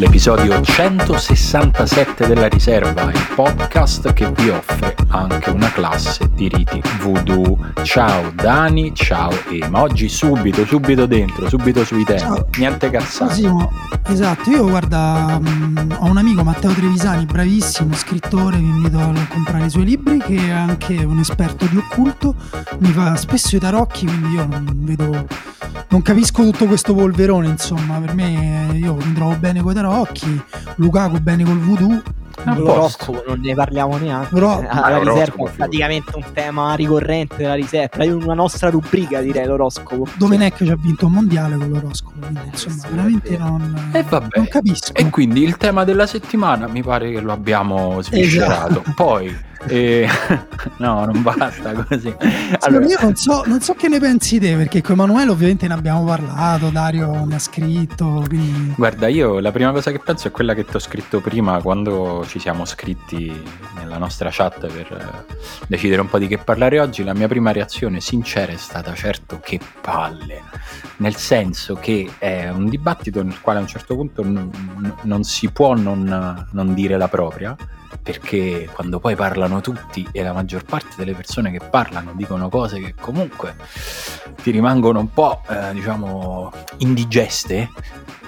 l'episodio 167 della riserva, il podcast che vi offre anche una classe di riti voodoo. Ciao Dani, ciao Ema. Oggi subito, subito dentro, subito sui temi. Ciao. Niente cazzate. Cosimo, esatto, io guarda, mh, ho un amico Matteo Trevisani, bravissimo scrittore, vi invito a comprare i suoi libri, che è anche un esperto di occulto, mi fa spesso i tarocchi, quindi io non vedo non capisco tutto questo polverone, insomma, per me io mi trovo bene con i tarocchi, Lukaku bene col voodoo. L'oroscopo non ne parliamo neanche. Però, la riserva è praticamente un tema ricorrente della riserva. È una nostra rubrica, direi l'oroscopo. Domenech ci ha vinto un mondiale con l'oroscopo. Quindi, insomma, veramente non, e vabbè. non capisco. E quindi il tema della settimana mi pare che lo abbiamo sviscerato. Esatto. Poi e... no, non basta così. Allora... Io non so, non so, che ne pensi te, perché con Emanuele ovviamente ne abbiamo parlato, Dario ne ha scritto. Quindi... Guarda, io la prima cosa che penso è quella che ti ho scritto prima quando ci siamo scritti nella nostra chat per decidere un po' di che parlare oggi. La mia prima reazione sincera è stata certo che palle, nel senso che è un dibattito nel quale a un certo punto non, non si può non, non dire la propria perché quando poi parlano tutti e la maggior parte delle persone che parlano dicono cose che comunque ti rimangono un po' eh, diciamo indigeste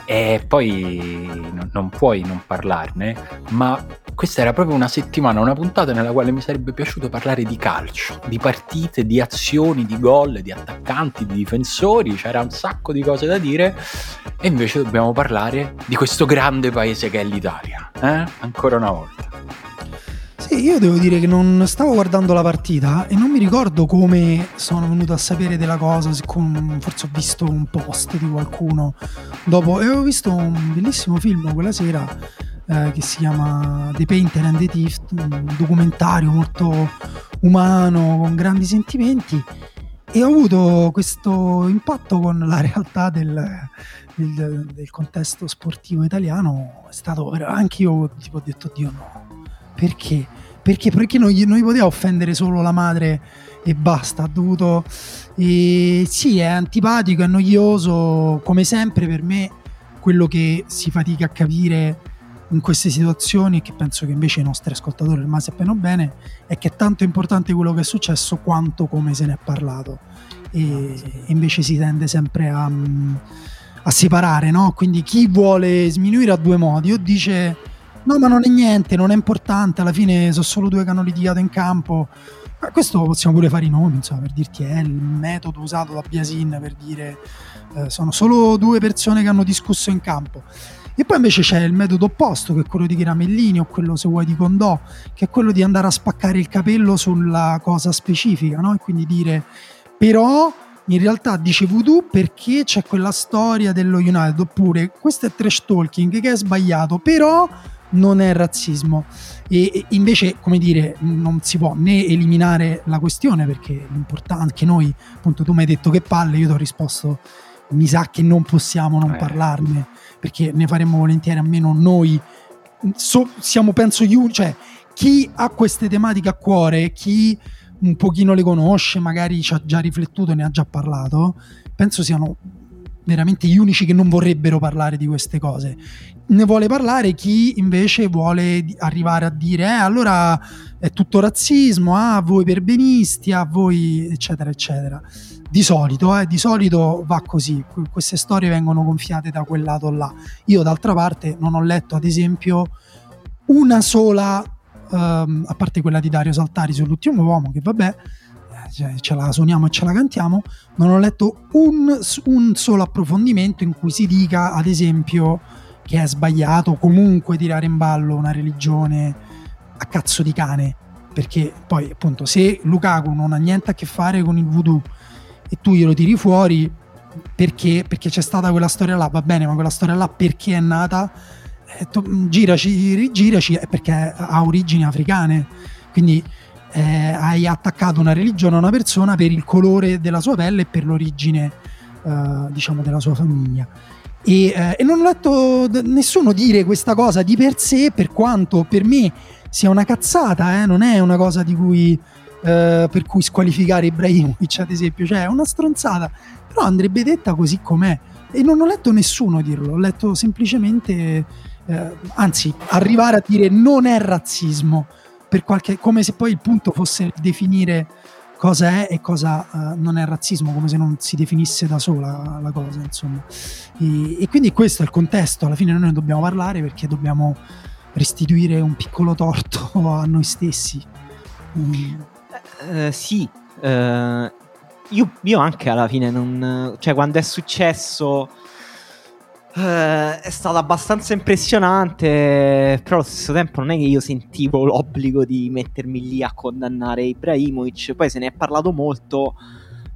e poi non, non puoi non parlarne, ma questa era proprio una settimana, una puntata nella quale mi sarebbe piaciuto parlare di calcio, di partite, di azioni, di gol, di attaccanti, di difensori, c'era un sacco di cose da dire e invece dobbiamo parlare di questo grande paese che è l'Italia, eh? ancora una volta. Sì, io devo dire che non stavo guardando la partita e non mi ricordo come sono venuto a sapere della cosa, forse ho visto un post di qualcuno dopo e ho visto un bellissimo film quella sera eh, che si chiama The Painter and the Thief, un documentario molto umano, con grandi sentimenti e ho avuto questo impatto con la realtà del, del, del contesto sportivo italiano, è stato anche io tipo, ho detto Dio no perché? Perché, perché non, gli, non gli poteva offendere solo la madre e basta. Ha dovuto. E sì, è antipatico, è noioso, come sempre per me. Quello che si fatica a capire in queste situazioni, e che penso che invece i nostri ascoltatori ormai sappiano bene, è che è tanto importante quello che è successo quanto come se ne è parlato. E, invece si tende sempre a, a separare, no? Quindi chi vuole sminuire ha due modi, o dice No, ma non è niente, non è importante, alla fine sono solo due che hanno litigato in campo. Ma questo possiamo pure fare i nomi, insomma, per dirti è il metodo usato da Biasin per dire eh, sono solo due persone che hanno discusso in campo. E poi invece c'è il metodo opposto, che è quello di Chiramellini o quello se vuoi di Condò, che è quello di andare a spaccare il capello sulla cosa specifica, no? E quindi dire però in realtà dice voodoo perché c'è quella storia dello United, oppure questo è trash talking che è sbagliato, però non è razzismo. E, invece, come dire, non si può né eliminare la questione perché l'importante che noi, appunto, tu mi hai detto che palle, io ti ho risposto, mi sa che non possiamo non eh. parlarne perché ne faremmo volentieri, almeno noi so, siamo, penso, unici, cioè chi ha queste tematiche a cuore, chi un pochino le conosce, magari ci ha già riflettuto, ne ha già parlato, penso siano veramente gli unici che non vorrebbero parlare di queste cose. Ne vuole parlare chi invece vuole arrivare a dire eh, allora è tutto razzismo, ah, a voi perbenisti, a voi eccetera eccetera. Di solito, eh, di solito va così, queste storie vengono gonfiate da quel lato là. Io d'altra parte non ho letto ad esempio una sola, ehm, a parte quella di Dario Saltari sull'ultimo uomo, che vabbè, cioè, ce la suoniamo e ce la cantiamo, non ho letto un, un solo approfondimento in cui si dica, ad esempio, che è sbagliato comunque tirare in ballo una religione a cazzo di cane. Perché poi, appunto, se Lukaku non ha niente a che fare con il voodoo e tu glielo tiri fuori perché, perché c'è stata quella storia là, va bene, ma quella storia là perché è nata? Eh, to, giraci, rigiraci, è perché ha origini africane. Quindi eh, hai attaccato una religione a una persona per il colore della sua pelle e per l'origine eh, diciamo della sua famiglia e, eh, e non ho letto nessuno dire questa cosa di per sé per quanto per me sia una cazzata eh? non è una cosa di cui Uh, per cui squalificare Ibrahimovic ad esempio, cioè è una stronzata, però andrebbe detta così com'è e non ho letto nessuno dirlo, ho letto semplicemente, uh, anzi arrivare a dire non è razzismo, qualche, come se poi il punto fosse definire cosa è e cosa uh, non è razzismo, come se non si definisse da sola la cosa, insomma. E, e, quindi questo è il contesto, alla fine noi ne dobbiamo parlare perché dobbiamo restituire un piccolo torto a noi stessi. Mm. Uh, sì, uh, io, io, anche alla fine non... cioè quando è successo Uh, è stato abbastanza impressionante, però allo stesso tempo non è che io sentivo l'obbligo di mettermi lì a condannare Ibrahimovic. Poi se ne è parlato molto,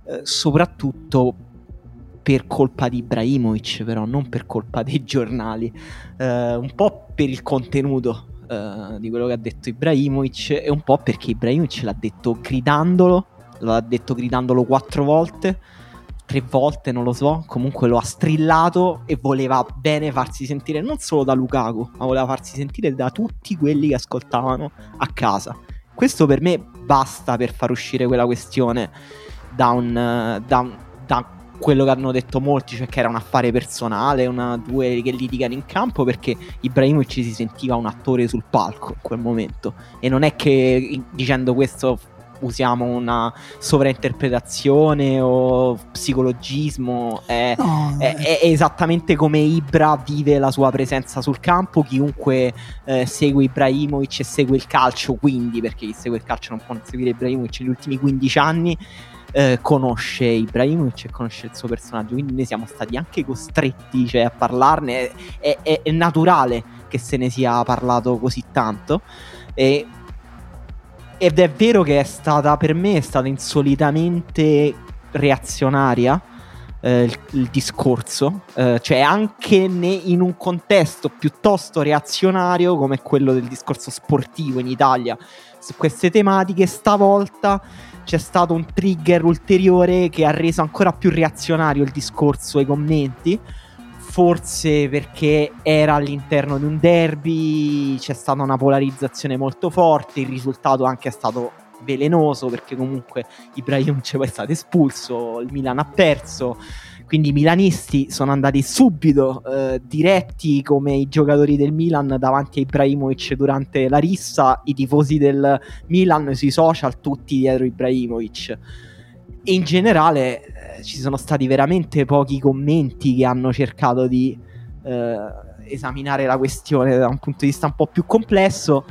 uh, soprattutto per colpa di Ibrahimovic, però non per colpa dei giornali, uh, un po' per il contenuto di quello che ha detto Ibrahimovic e un po' perché Ibrahimovic l'ha detto gridandolo, l'ha detto gridandolo quattro volte tre volte, non lo so, comunque lo ha strillato e voleva bene farsi sentire non solo da Lukaku, ma voleva farsi sentire da tutti quelli che ascoltavano a casa. Questo per me basta per far uscire quella questione da, un, da, un, da quello che hanno detto molti, cioè che era un affare personale, una, due che litigano in campo perché Ibrahimovic si sentiva un attore sul palco in quel momento. E non è che dicendo questo usiamo una sovrainterpretazione o psicologismo, è, no, è, è, esattamente come Ibra vive la sua presenza sul campo, chiunque eh, segue Ibrahimovic e segue il calcio, quindi perché chi segue il calcio non può seguire Ibrahimovic negli ultimi 15 anni, eh, conosce Ibrahimovic e conosce il suo personaggio, quindi noi siamo stati anche costretti cioè, a parlarne, è, è, è naturale che se ne sia parlato così tanto. E ed è vero che è stata, per me, è stata insolitamente reazionaria eh, il, il, discorso, eh, cioè anche ne, in un contesto piuttosto reazionario come quello del discorso sportivo in Italia su queste tematiche, stavolta c'è stato un trigger ulteriore che ha reso ancora più reazionario il discorso e i commenti. Forse perché era all'interno di un derby, c'è stata una polarizzazione molto forte, il risultato anche è stato velenoso perché comunque Ibrahimovic poi è stato espulso, il Milan ha perso, quindi i milanisti sono andati subito eh, diretti come i giocatori del Milan davanti a Ibrahimovic durante la rissa, i tifosi del Milan sui social tutti dietro Ibrahimovic. E in generale ci sono stati veramente pochi commenti che hanno cercato di eh, esaminare la questione da un punto di vista un po' più complesso.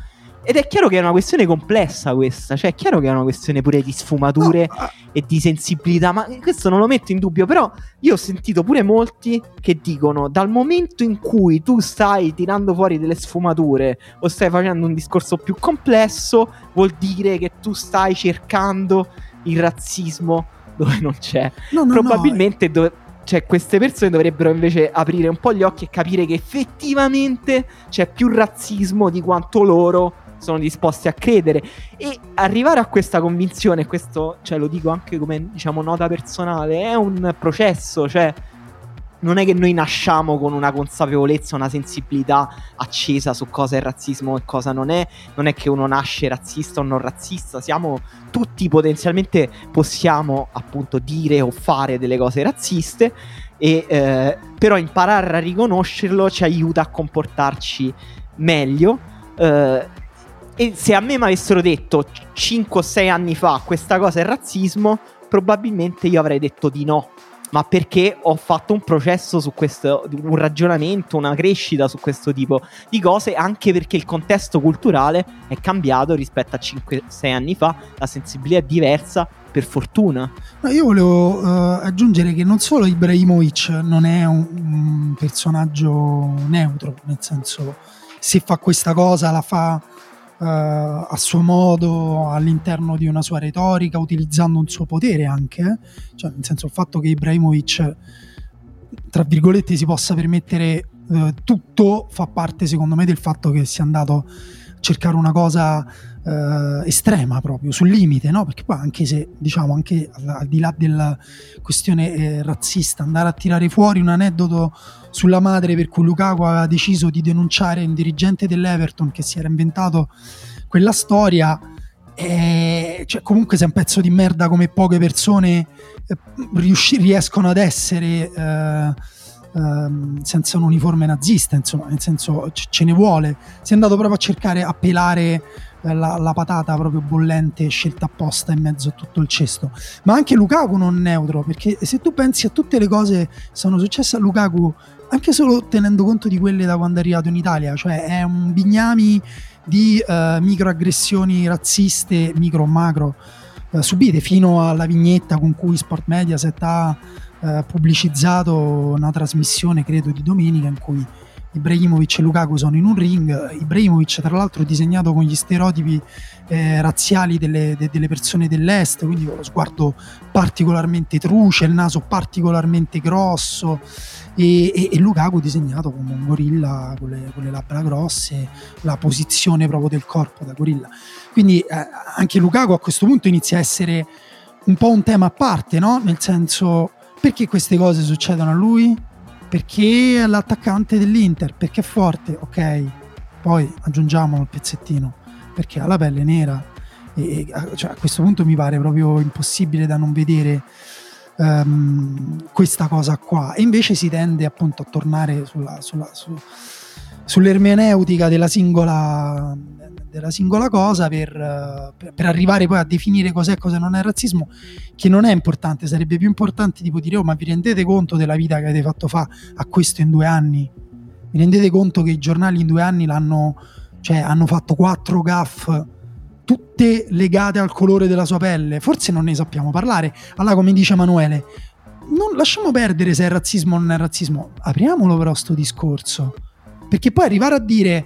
Ed è chiaro che è una questione complessa questa, cioè è chiaro che è una questione pure di sfumature no. e di sensibilità, ma questo non lo metto in dubbio, però io ho sentito pure molti che dicono dal momento in cui tu stai tirando fuori delle sfumature o stai facendo un discorso più complesso, vuol dire che tu stai cercando il razzismo dove non c'è. No, no, Probabilmente no. Dove, cioè, queste persone dovrebbero invece aprire un po' gli occhi e capire che effettivamente c'è più razzismo di quanto loro sono disposti a credere. E arrivare a questa convinzione, questo cioè, lo dico anche come diciamo nota personale, è un processo, cioè non è che noi nasciamo con una consapevolezza, una sensibilità accesa su cosa è razzismo e cosa non è, non è che uno nasce razzista o non razzista, siamo tutti potenzialmente possiamo appunto dire o fare delle cose razziste. E eh, però imparare a riconoscerlo ci aiuta a comportarci meglio. Eh, e se a me mi avessero detto 5 o 6 anni fa questa cosa è razzismo probabilmente io avrei detto di no ma perché ho fatto un processo su questo, un ragionamento, una crescita su questo tipo di cose, anche perché il contesto culturale è cambiato rispetto a 5-6 anni fa, la sensibilità è diversa, per fortuna. No, io volevo uh, aggiungere che non solo Ibrahimovic non è un, un personaggio neutro, nel senso se fa questa cosa la fa a suo modo, all'interno di una sua retorica, utilizzando un suo potere anche. Eh? Cioè, nel senso, il fatto che Ibrahimovic, tra virgolette, si possa permettere uh, tutto fa parte, secondo me, del fatto che sia andato a cercare una cosa Uh, estrema proprio, sul limite, no? Perché poi anche se, diciamo, anche al, al di là della questione eh, razzista, andare a tirare fuori un aneddoto sulla madre per cui Lukaku aveva deciso di denunciare un dirigente dell'Everton che si era inventato quella storia. E, cioè, comunque sei un pezzo di merda come poche persone eh, riusci- riescono ad essere eh, eh, senza un uniforme nazista, insomma, nel senso c- ce ne vuole. Si è andato proprio a cercare a pelare la, la, patata proprio bollente scelta apposta in mezzo a tutto il cesto. Ma anche Lukaku non neutro, perché se tu pensi a tutte le cose che sono successe a Lukaku anche solo tenendo conto di quelle da quando è arrivato in Italia, cioè è un bignami di uh, microaggressioni razziste, micro macro, uh, subite fino alla vignetta con cui Sport Mediaset ha uh, pubblicizzato una trasmissione, credo, di domenica in cui Ibrahimovic e Lukaku sono in un ring. Ibrahimovic, tra l'altro, disegnato con gli stereotipi eh, razziali delle, de, delle, persone dell'est, quindi con lo sguardo particolarmente truce, il naso particolarmente grosso. E, e, e Lukaku disegnato come un gorilla con le, con le, labbra grosse, la posizione proprio del corpo da gorilla. Quindi eh, anche Lukaku a questo punto inizia a essere un po' un tema a parte, no? Nel senso, perché queste cose succedono a lui? Perché è l'attaccante dell'Inter, perché è forte, ok, poi aggiungiamo il pezzettino, perché ha la pelle nera. E cioè, a questo punto mi pare proprio impossibile da non vedere um, questa cosa qua. E invece si tende appunto a tornare sulla, sulla, su, sull'ermeneutica della singola della singola cosa per, per, arrivare poi a definire cos'è e cosa non è razzismo, che non è importante, sarebbe più importante tipo dire, oh ma vi rendete conto della vita che avete fatto fa a questo in due anni? Vi rendete conto che i giornali in due anni l'hanno, cioè hanno fatto quattro gaff tutte legate al colore della sua pelle? Forse non ne sappiamo parlare. Allora, come dice Emanuele, non lasciamo perdere se è razzismo o non è razzismo, apriamolo però sto discorso. Perché poi arrivare a dire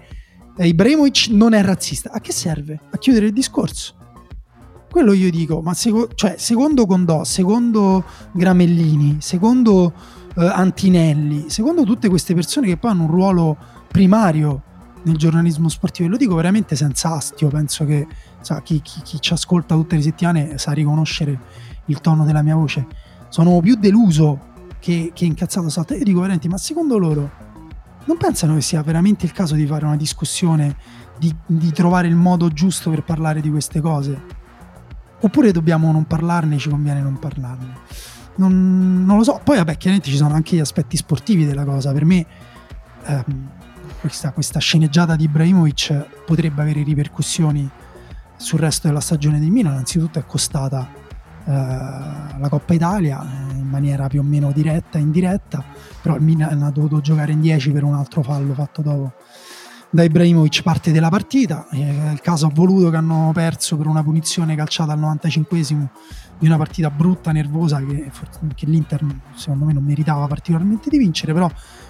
Ibrahimovic non è razzista. A che serve? A chiudere il discorso. Quello io dico, ma seco- cioè, secondo Condò, secondo Gramellini, secondo eh, Antinelli, secondo tutte queste persone che poi hanno un ruolo primario nel giornalismo sportivo, e lo dico veramente senza astio, penso che sa, chi, chi, chi ci ascolta tutte le settimane sa riconoscere il tono della mia voce. Sono più deluso che, che incazzato salta. Io dico veramente, ma secondo loro non pensano che sia veramente il caso di fare una discussione, di, di trovare il modo giusto per parlare di queste cose? Oppure dobbiamo non parlarne, ci conviene non parlarne? Non, non, lo so. Poi, vabbè, chiaramente ci sono anche gli aspetti sportivi della cosa. Per me, ehm, questa, questa, sceneggiata di Ibrahimovic potrebbe avere ripercussioni sul resto della stagione del Milan. Innanzitutto è costata la Coppa Italia eh, in maniera più o meno diretta e indiretta, però il Milan ha dovuto giocare in 10 per un altro fallo fatto dopo da Ibrahimovic parte della partita. Eh, il caso ha voluto che hanno perso per una punizione calciata al 95esimo di una partita brutta, nervosa, che, che, l'Inter secondo me non meritava particolarmente di vincere, però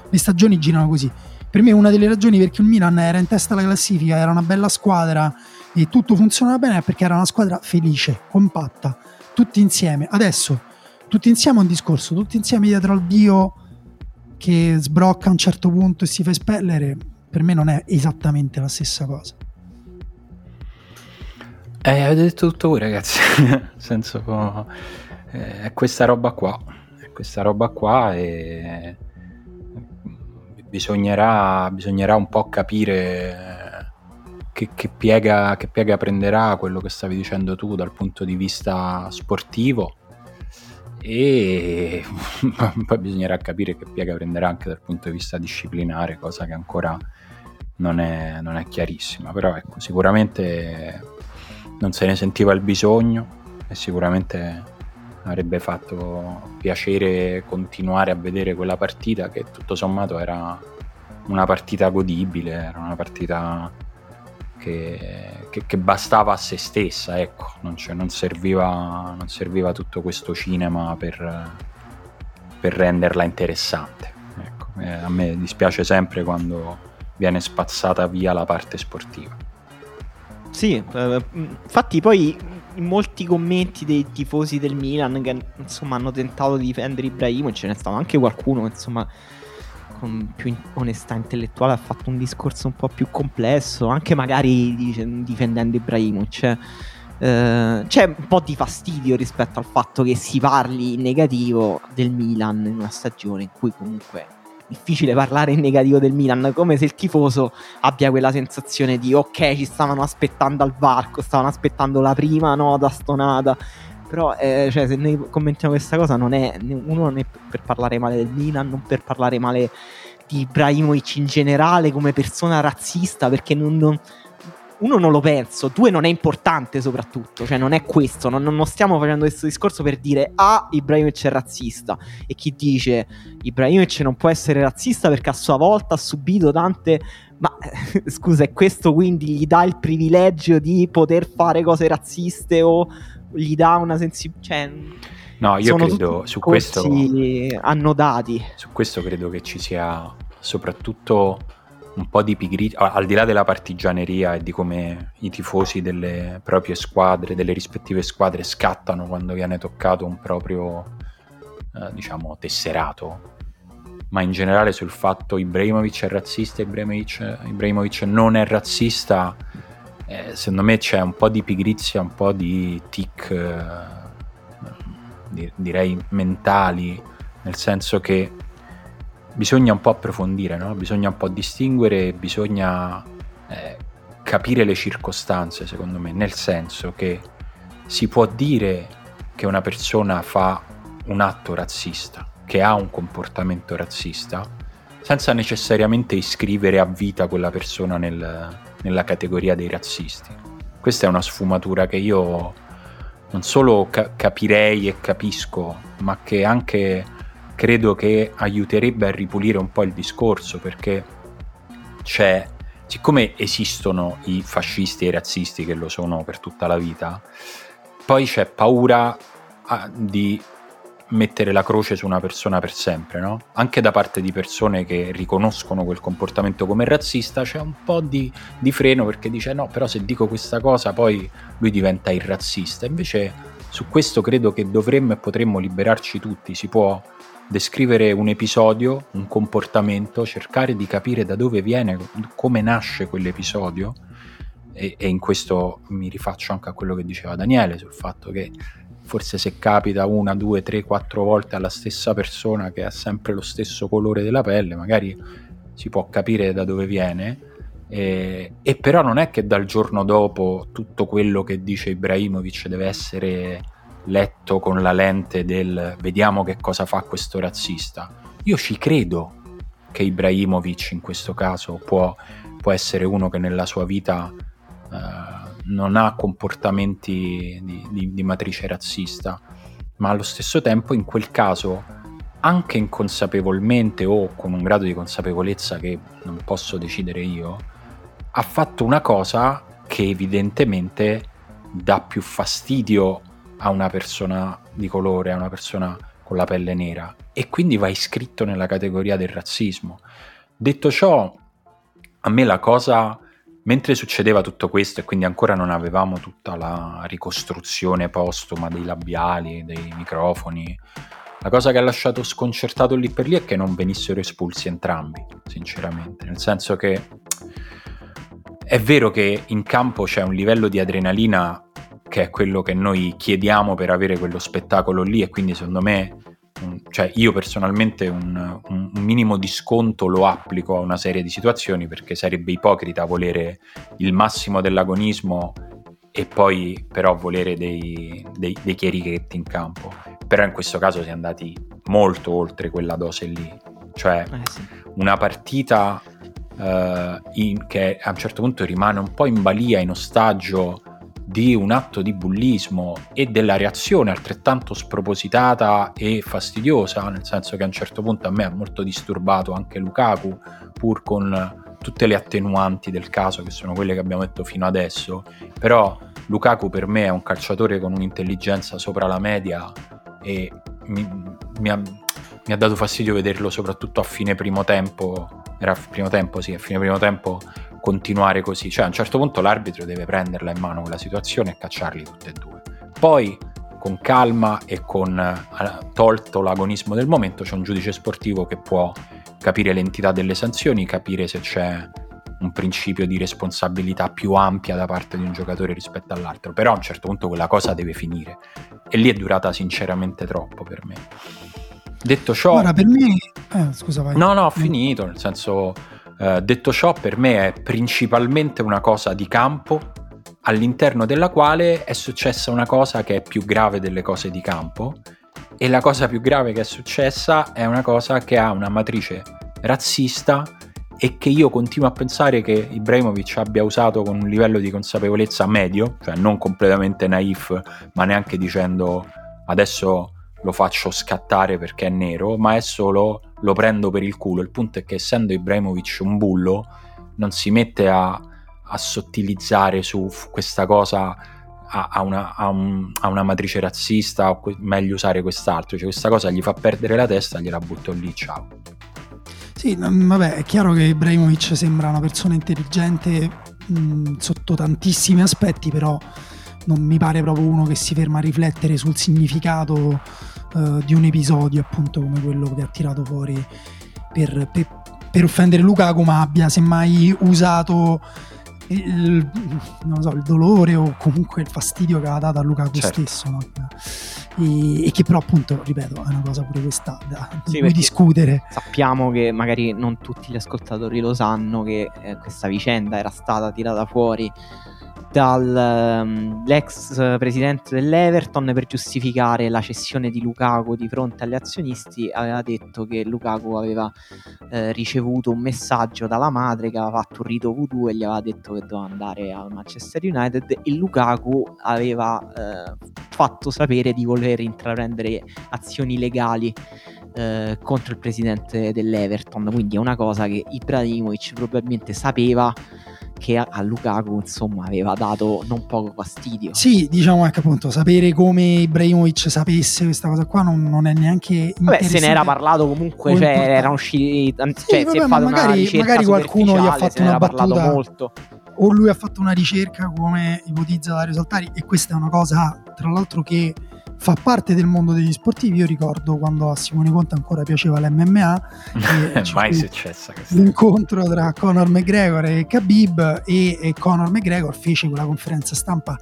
le stagioni girano così. Per me una delle ragioni perché il Milan era in testa alla classifica, era una bella squadra e tutto funzionava bene è perché era una squadra felice, compatta, tutti insieme. Adesso, tutti insieme un discorso, tutti insieme dietro al Dio che sbrocca a un certo punto e si fa espellere, per me non è esattamente la stessa cosa. Eh, avete detto tutto voi ragazzi, nel senso eh, è questa roba qua, è questa roba qua e bisognerà, bisognerà un po' capire che, che, piega, che piega prenderà quello che stavi dicendo tu dal punto di vista sportivo. E poi bisognerà capire che piega prenderà anche dal punto di vista disciplinare, cosa che ancora non è, non è chiarissima, però ecco, sicuramente non se ne sentiva il bisogno e sicuramente avrebbe fatto piacere continuare a vedere quella partita che tutto sommato era una partita godibile, era una partita che, che, che bastava a se stessa, ecco, non, non, serviva, non serviva, tutto questo cinema per, per renderla interessante. Ecco, eh, a me dispiace sempre quando viene spazzata via la parte sportiva. Sì, eh, infatti poi in molti commenti dei tifosi del Milan che insomma hanno tentato di difendere Ibrahimo, ce n'è stato anche qualcuno insomma con più onestà intellettuale ha fatto un discorso un po' più complesso, anche magari difendendo Ibrahimovic. Eh, c'è un po' di fastidio rispetto al fatto che si parli in negativo del Milan in una stagione in cui comunque difficile parlare in negativo del Milan, come se il tifoso abbia quella sensazione di ok, ci stavano aspettando al varco, stavano aspettando la prima nota stonata. Però, eh, cioè, se noi commentiamo questa cosa, non è uno non è per parlare male del Milan, non per parlare male di Ibrahimovic in generale come persona razzista, perché non, non uno non lo penso, due non è importante soprattutto, cioè non è questo, non, non stiamo facendo questo discorso per dire ah Ibrahimovic è razzista e chi dice Ibrahimovic non può essere razzista perché a sua volta ha subito tante ma scusa è questo quindi gli dà il privilegio di poter fare cose razziste o gli dà una sensibilità cioè, no io credo su questo annodati. Su questo credo che ci sia soprattutto un po' di pigrizia, al di là della partigianeria e di come i tifosi delle proprie squadre, delle rispettive squadre scattano quando viene toccato un proprio, eh, diciamo, tesserato, ma in generale sul fatto Ibrahimovic è razzista, Ibrahimovic, Ibrahimovic non è razzista, eh, secondo me c'è un po' di pigrizia, un po' di tic, eh, direi mentali, nel senso che bisogna un po' approfondire, no? bisogna un po' distinguere, bisogna eh, capire le circostanze, secondo me, nel senso che si può dire che una persona fa un atto razzista, che ha un comportamento razzista, senza necessariamente iscrivere a vita quella persona nel, nella categoria dei razzisti. Questa è una sfumatura che io non solo ca- capirei e capisco, ma che anche credo che aiuterebbe a ripulire un po' il discorso perché c'è, siccome esistono i fascisti e i razzisti che lo sono per tutta la vita, poi c'è paura ah, di mettere la croce su una persona per sempre, no? Anche da parte di persone che riconoscono quel comportamento come razzista c'è un po' di, di, freno perché dice no, però se dico questa cosa poi lui diventa il razzista. Invece su questo credo che dovremmo e potremmo liberarci tutti, si può descrivere un episodio, un comportamento, cercare di capire da dove viene, come nasce quell'episodio e, e, in questo mi rifaccio anche a quello che diceva Daniele sul fatto che forse se capita una, due, tre, quattro volte alla stessa persona che ha sempre lo stesso colore della pelle, magari si può capire da dove viene. E, e però non è che dal giorno dopo tutto quello che dice Ibrahimovic deve essere letto con la lente del vediamo che cosa fa questo razzista. Io ci credo che Ibrahimovic in questo caso può, può essere uno che nella sua vita eh, non ha comportamenti di, di, di matrice razzista, ma allo stesso tempo in quel caso anche inconsapevolmente o con un grado di consapevolezza che non posso decidere io, ha fatto una cosa che evidentemente dà più fastidio a una persona di colore, a una persona con la pelle nera e quindi va iscritto nella categoria del razzismo. Detto ciò, a me la cosa, mentre succedeva tutto questo e quindi ancora non avevamo tutta la ricostruzione postuma dei labiali, dei microfoni, la cosa che ha lasciato sconcertato lì per lì è che non venissero espulsi entrambi, sinceramente, nel senso che è vero che in campo c'è un livello di adrenalina che è quello che noi chiediamo per avere quello spettacolo lì e quindi secondo me un, cioè io personalmente un, un, un, minimo di sconto lo applico a una serie di situazioni perché sarebbe ipocrita volere il massimo dell'agonismo e poi però volere dei, dei, dei chierichetti in campo. Però in questo caso si è andati molto oltre quella dose lì. Cioè eh sì. una partita uh, in, che a un certo punto rimane un po' in balia, in ostaggio di un atto di bullismo e della reazione altrettanto spropositata e fastidiosa, nel senso che a un certo punto a me ha molto disturbato anche Lukaku, pur con tutte le attenuanti del caso che sono quelle che abbiamo detto fino adesso, però Lukaku per me è un calciatore con un'intelligenza sopra la media e mi, mi, ha, mi ha dato fastidio vederlo soprattutto a fine primo tempo, era primo tempo sì, a fine primo tempo continuare così. Cioè, a un certo punto l'arbitro deve prenderla in mano quella situazione e cacciarli tutti e due. Poi, con calma e con uh, tolto l'agonismo del momento, c'è un giudice sportivo che può capire l'entità delle sanzioni, capire se c'è un principio di responsabilità più ampia da parte di un giocatore rispetto all'altro. Però a un certo punto quella cosa deve finire. E lì è durata sinceramente troppo per me. Detto ciò... Ora, per me... Eh, scusa, vai. No, no, ho finito, nel senso eh, detto ciò, per me è principalmente una cosa di campo all'interno della quale è successa una cosa che è più grave delle cose di campo e la cosa più grave che è successa è una cosa che ha una matrice razzista e che io continuo a pensare che Ibrahimovic abbia usato con un livello di consapevolezza medio, cioè non completamente naif, ma neanche dicendo adesso lo faccio scattare perché è nero, ma è solo lo prendo per il culo. Il punto è che essendo Ibrahimovic un bullo, non si mette a, a sottilizzare su questa cosa a, una, un, una, matrice razzista o que- meglio usare quest'altro. Cioè questa cosa gli fa perdere la testa, gliela butto lì, ciao. Sì, vabbè, è chiaro che Ibrahimovic sembra una persona intelligente mh, sotto tantissimi aspetti, però non mi pare proprio uno che si ferma a riflettere sul significato uh, di un episodio appunto come quello che ha tirato fuori per, per, per offendere Lukaku ma abbia semmai usato il, so, il, dolore o comunque il fastidio che ha dato a Lukaku certo. stesso no? e, e, che però appunto ripeto è una cosa pure questa da sì, discutere sappiamo che magari non tutti gli ascoltatori lo sanno che eh, questa vicenda era stata tirata fuori dall'ex um, presidente dell'Everton per giustificare la cessione di Lukaku di fronte agli azionisti aveva detto che Lukaku aveva eh, ricevuto un messaggio dalla madre che aveva fatto un rito voodoo e gli aveva detto che doveva andare al Manchester United e Lukaku aveva eh, fatto sapere di voler intraprendere azioni legali eh, contro il presidente dell'Everton. Quindi è una cosa che Ibrahimovic probabilmente sapeva che a Lukaku insomma aveva dato non poco fastidio. Sì, diciamo anche appunto sapere come Ibrahimovic sapesse questa cosa qua non, non è neanche Beh, se ne era parlato comunque, cioè era usciti cioè, sì, vabbè, magari, magari qualcuno gli ha fatto una battuta molto. o lui ha fatto una ricerca come ipotizza Dario Saltari e questa è una cosa tra l'altro che fa parte del mondo degli sportivi. Io ricordo quando a Simone Conte ancora piaceva l'MMA. È mai successa questa. L'incontro tra Conor McGregor e Khabib e, e Conor McGregor fece quella conferenza stampa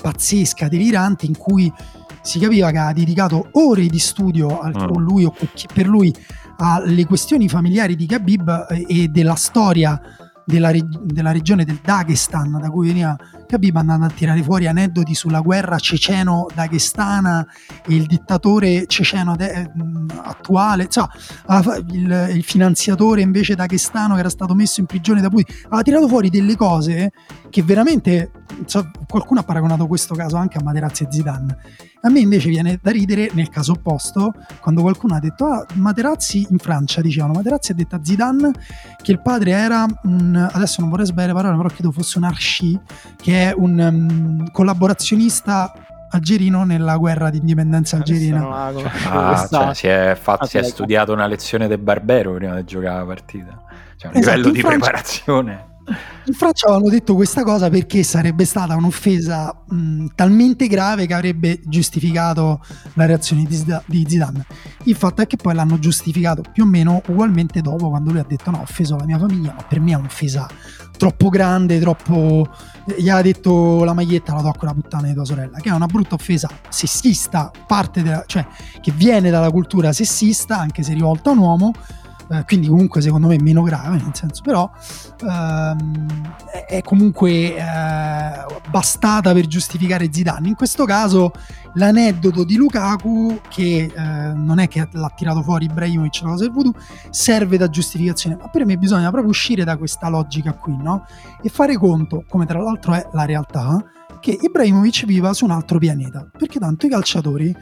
pazzesca, delirante, in cui si capiva che ha dedicato ore di studio al, mm. lui o per lui alle questioni familiari di Khabib e della storia della, della, regione del Dagestan da cui veniva Khabib andando a tirare fuori aneddoti sulla guerra ceceno-daghestana e il dittatore ceceno de- attuale insomma il, il, finanziatore invece daghestano che era stato messo in prigione da Putin. Aveva tirato fuori delle cose che veramente so, qualcuno ha paragonato questo caso anche a Materazzi e Zidane a me invece viene da ridere nel caso opposto, quando qualcuno ha detto ah, Materazzi in Francia, dicevano Materazzi ha detto a Zidane che il padre era un, adesso non vorrei sbagliare parole, però credo fosse un archi, che è un um, collaborazionista algerino nella guerra di indipendenza algerina. Cioè, ah, cioè, si, è fatto, si è studiato una lezione del Barbero prima di giocare la partita. Cioè, un esatto, livello di Francia, preparazione. In Francia avevano detto questa cosa perché sarebbe stata un'offesa mh, talmente grave che avrebbe giustificato la reazione di, Zidane. Il fatto è che poi l'hanno giustificato più o meno ugualmente dopo quando lui ha detto no, ho offeso la mia famiglia, ma per me è un'offesa troppo grande, troppo... Gli ha detto la maglietta la do a quella puttana di tua sorella, che è una brutta offesa sessista, parte della, cioè che viene dalla cultura sessista, anche se rivolta a un uomo, eh, quindi comunque secondo me meno grave, nel senso però ehm, è comunque eh, bastata per giustificare Zidane. In questo caso l'aneddoto di Lukaku, che eh, non è che l'ha tirato fuori Ibrahimovic la cosa del voodoo, serve da giustificazione, ma per me bisogna proprio uscire da questa logica qui, no? E fare conto, come tra l'altro è la realtà, che Ibrahimovic viva su un altro pianeta, perché tanto i calciatori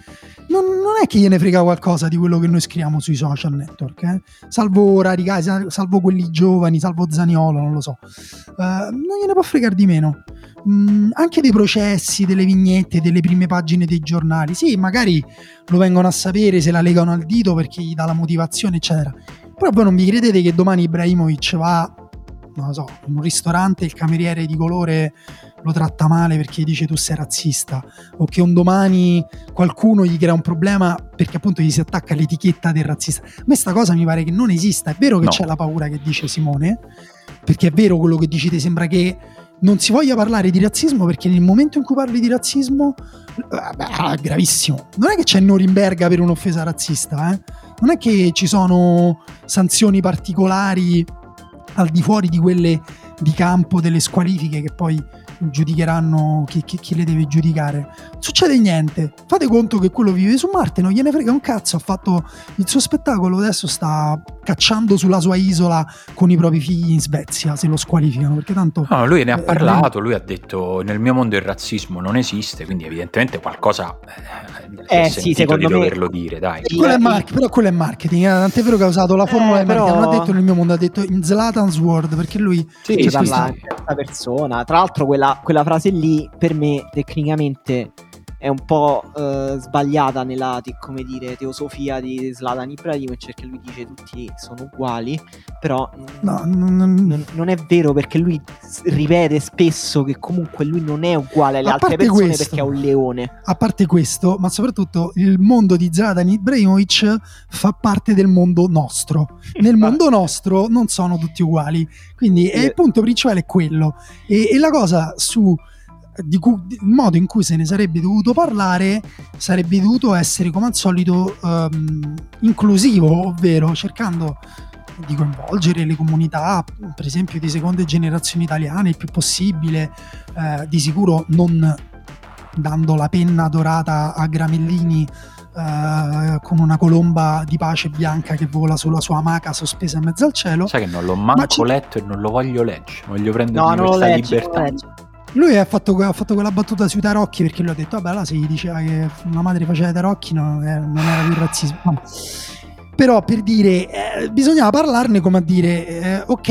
non, non, è che gliene frega qualcosa di quello che noi scriviamo sui social network, eh? salvo Raricai, salvo quelli giovani, salvo Zaniolo, non lo so, uh, non gliene può fregare di meno. Mm, anche dei processi, delle vignette, delle prime pagine dei giornali, sì, magari lo vengono a sapere se la legano al dito perché gli dà la motivazione, eccetera. Però voi non vi credete che domani Ibrahimovic va non lo so, in un ristorante il cameriere di colore lo tratta male perché dice tu sei razzista o che un domani qualcuno gli crea un problema perché appunto gli si attacca l'etichetta del razzista. A me sta cosa mi pare che non esista, è vero che no. c'è la paura che dice Simone, perché è vero quello che dici te, sembra che non si voglia parlare di razzismo perché nel momento in cui parli di razzismo beh, gravissimo. Non è che c'è Norimberga per un'offesa razzista, eh? Non è che ci sono sanzioni particolari al di fuori di quelle di campo delle squalifiche che poi giudicheranno chi, chi, chi, le deve giudicare. Succede niente. Fate conto che quello vive su Marte, non gliene frega un cazzo. Ha fatto il suo spettacolo, adesso sta cacciando sulla sua isola con i propri figli in Svezia se lo squalificano. Perché tanto. No, lui ne ha parlato. Lui ha detto: Nel mio mondo il razzismo non esiste, quindi evidentemente qualcosa. Eh, eh sì, secondo di me. doverlo dire, dai. Quello mar- però quello è marketing. Eh? Tant'è vero che ha usato la formula eh, però... Non ha detto nel mio mondo, ha detto in Zlatan's World perché lui. Sì, c'è dalla terza persona. Tra l'altro, quella, quella frase lì per me tecnicamente è un po' uh, sbagliata nella come dire, teosofia di Zlatan Ibrahimovic perché lui dice tutti sono uguali però no, non, non, non, è vero perché lui ripete spesso che comunque lui non è uguale alle altre persone questo, perché è un leone. a parte questo ma soprattutto il mondo di Zlatan Ibrahimovic fa parte del mondo nostro. Nel mondo nostro non sono tutti uguali. Quindi eh, il punto principale è quello. E, e la cosa su di cui, il modo in cui se ne sarebbe dovuto parlare sarebbe dovuto essere come al solito um, inclusivo, ovvero cercando di coinvolgere le comunità, per esempio di seconde generazioni italiane il più possibile, eh, di sicuro non dando la penna dorata a Gramellini Uh, con una colomba di pace bianca che vola sulla sua amaca sospesa in mezzo al cielo. Sai che non l'ho manco letto e non lo voglio leggere, voglio prendere no, questa legge, libertà. Lui ha fatto, ha fatto, quella battuta sui tarocchi perché lui ha detto, vabbè, là si diceva che una madre faceva i tarocchi, no, eh, non era più razzismo. Però per dire, eh, bisognava parlarne come a dire, eh, ok,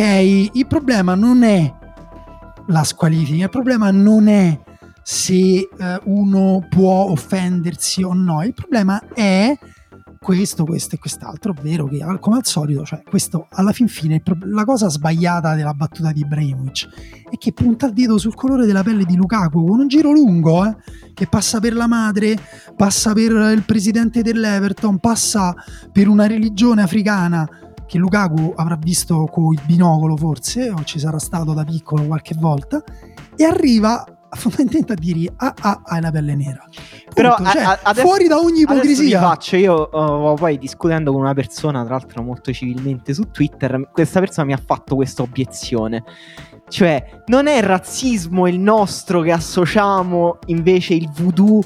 il problema non è la squalifica, il problema non è se eh, uno può offendersi o no, il problema è questo, questo e quest'altro, ovvero che come al solito, cioè questo alla fin fine la cosa sbagliata della battuta di Ibrahimovic è che punta il dito sul colore della pelle di Lukaku con un giro lungo, eh, che passa per la madre, passa per il presidente dell'Everton, passa per una religione africana che Lukaku avrà visto con il binocolo forse, o ci sarà stato da piccolo qualche volta, e arriva fondamentalmente a dire ah ah hai la pelle nera. Punto. però cioè, a, adesso, fuori da ogni ipocrisia. faccio io uh, poi discutendo con una persona tra l'altro molto civilmente su Twitter questa persona mi ha fatto questa obiezione. Cioè non è razzismo il nostro che associamo invece il voodoo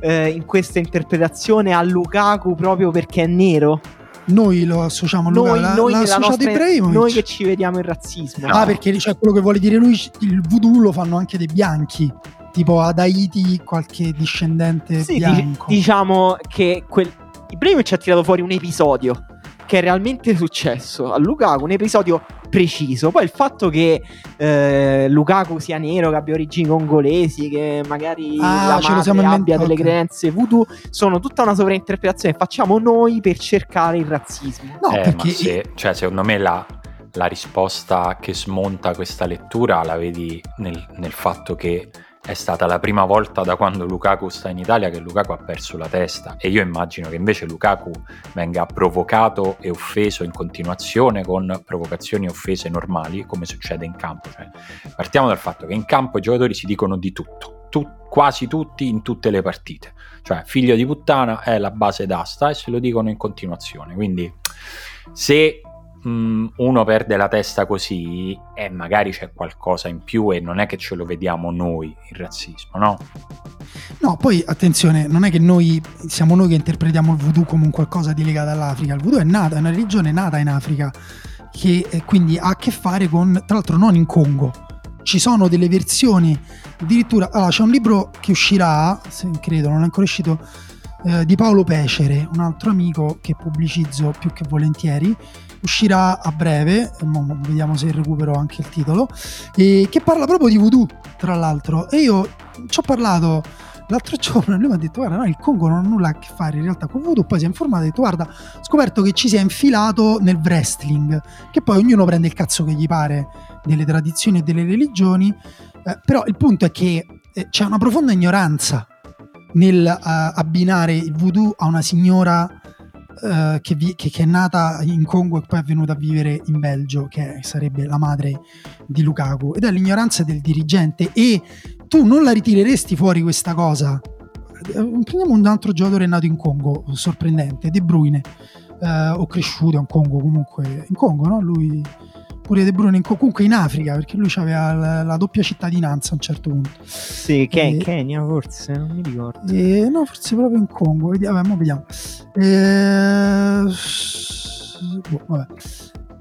eh, in questa interpretazione a Lukaku proprio perché è nero noi lo associamo Luca, noi, la, noi, associato Ibrahimovic. Noi che ci vediamo il razzismo. Ah, perché cioè, quello che vuole dire lui, il voodoo lo fanno anche dei bianchi. Tipo ad Haiti qualche discendente sì, bianco. diciamo che quel... Ibrahimovic ha tirato fuori un episodio che è realmente successo a Lukaku, un episodio preciso. Poi il fatto che eh, Lukaku sia nero, che abbia origini congolesi, che magari ah, la madre abbia delle okay. credenze voodoo, sono tutta una sovrainterpretazione che facciamo noi per cercare il razzismo. No, eh, perché... Se, cioè, secondo me la, la risposta che smonta questa lettura la vedi nel, nel fatto che è stata la prima volta da quando Lukaku sta in Italia che Lukaku ha perso la testa. E io immagino che invece Lukaku venga provocato e offeso in continuazione con provocazioni e offese normali come succede in campo. Cioè, partiamo dal fatto che in campo i giocatori si dicono di tutto, tu, quasi tutti in tutte le partite, cioè figlio di puttana è la base d'asta e se lo dicono in continuazione, quindi se Mm, uno perde la testa così e magari c'è qualcosa in più e non è che ce lo vediamo noi il razzismo, no? No, poi attenzione, non è che noi siamo noi che interpretiamo il voodoo come un qualcosa di legato all'Africa, il voodoo è nata, è una religione nata in Africa che eh, quindi ha a che fare con, tra l'altro non in Congo, ci sono delle versioni addirittura, allora c'è un libro che uscirà, se credo, non è ancora uscito, eh, di Paolo Pecere, un altro amico che pubblicizzo più che volentieri, uscirà a breve, vediamo se recupero anche il titolo, e che parla proprio di voodoo, tra l'altro. E io ci ho parlato l'altro giorno e lui mi ha detto guarda no, il Congo non ha nulla a che fare in realtà con voodoo poi si è informato e ha detto guarda ho scoperto che ci si è infilato nel wrestling che poi ognuno prende il cazzo che gli pare delle tradizioni e delle religioni eh, però il punto è che eh, c'è una profonda ignoranza nel uh, abbinare il voodoo a una signora uh, che, vi- che, che, è nata in Congo e poi è venuta a vivere in Belgio, che sarebbe la madre di Lukaku, ed è l'ignoranza del dirigente. E tu non la ritireresti fuori questa cosa. Eh, prendiamo un altro giocatore nato in Congo, sorprendente, De Bruyne, uh, o cresciuto in Congo comunque, in Congo, no? Lui pure De Bruyne in, comunque in Africa perché lui aveva la, la, doppia cittadinanza a un certo punto sì che e, Kenya forse non mi ricordo e, no forse proprio in Congo vediamo, vabbè, vediamo. E, boh, vabbè.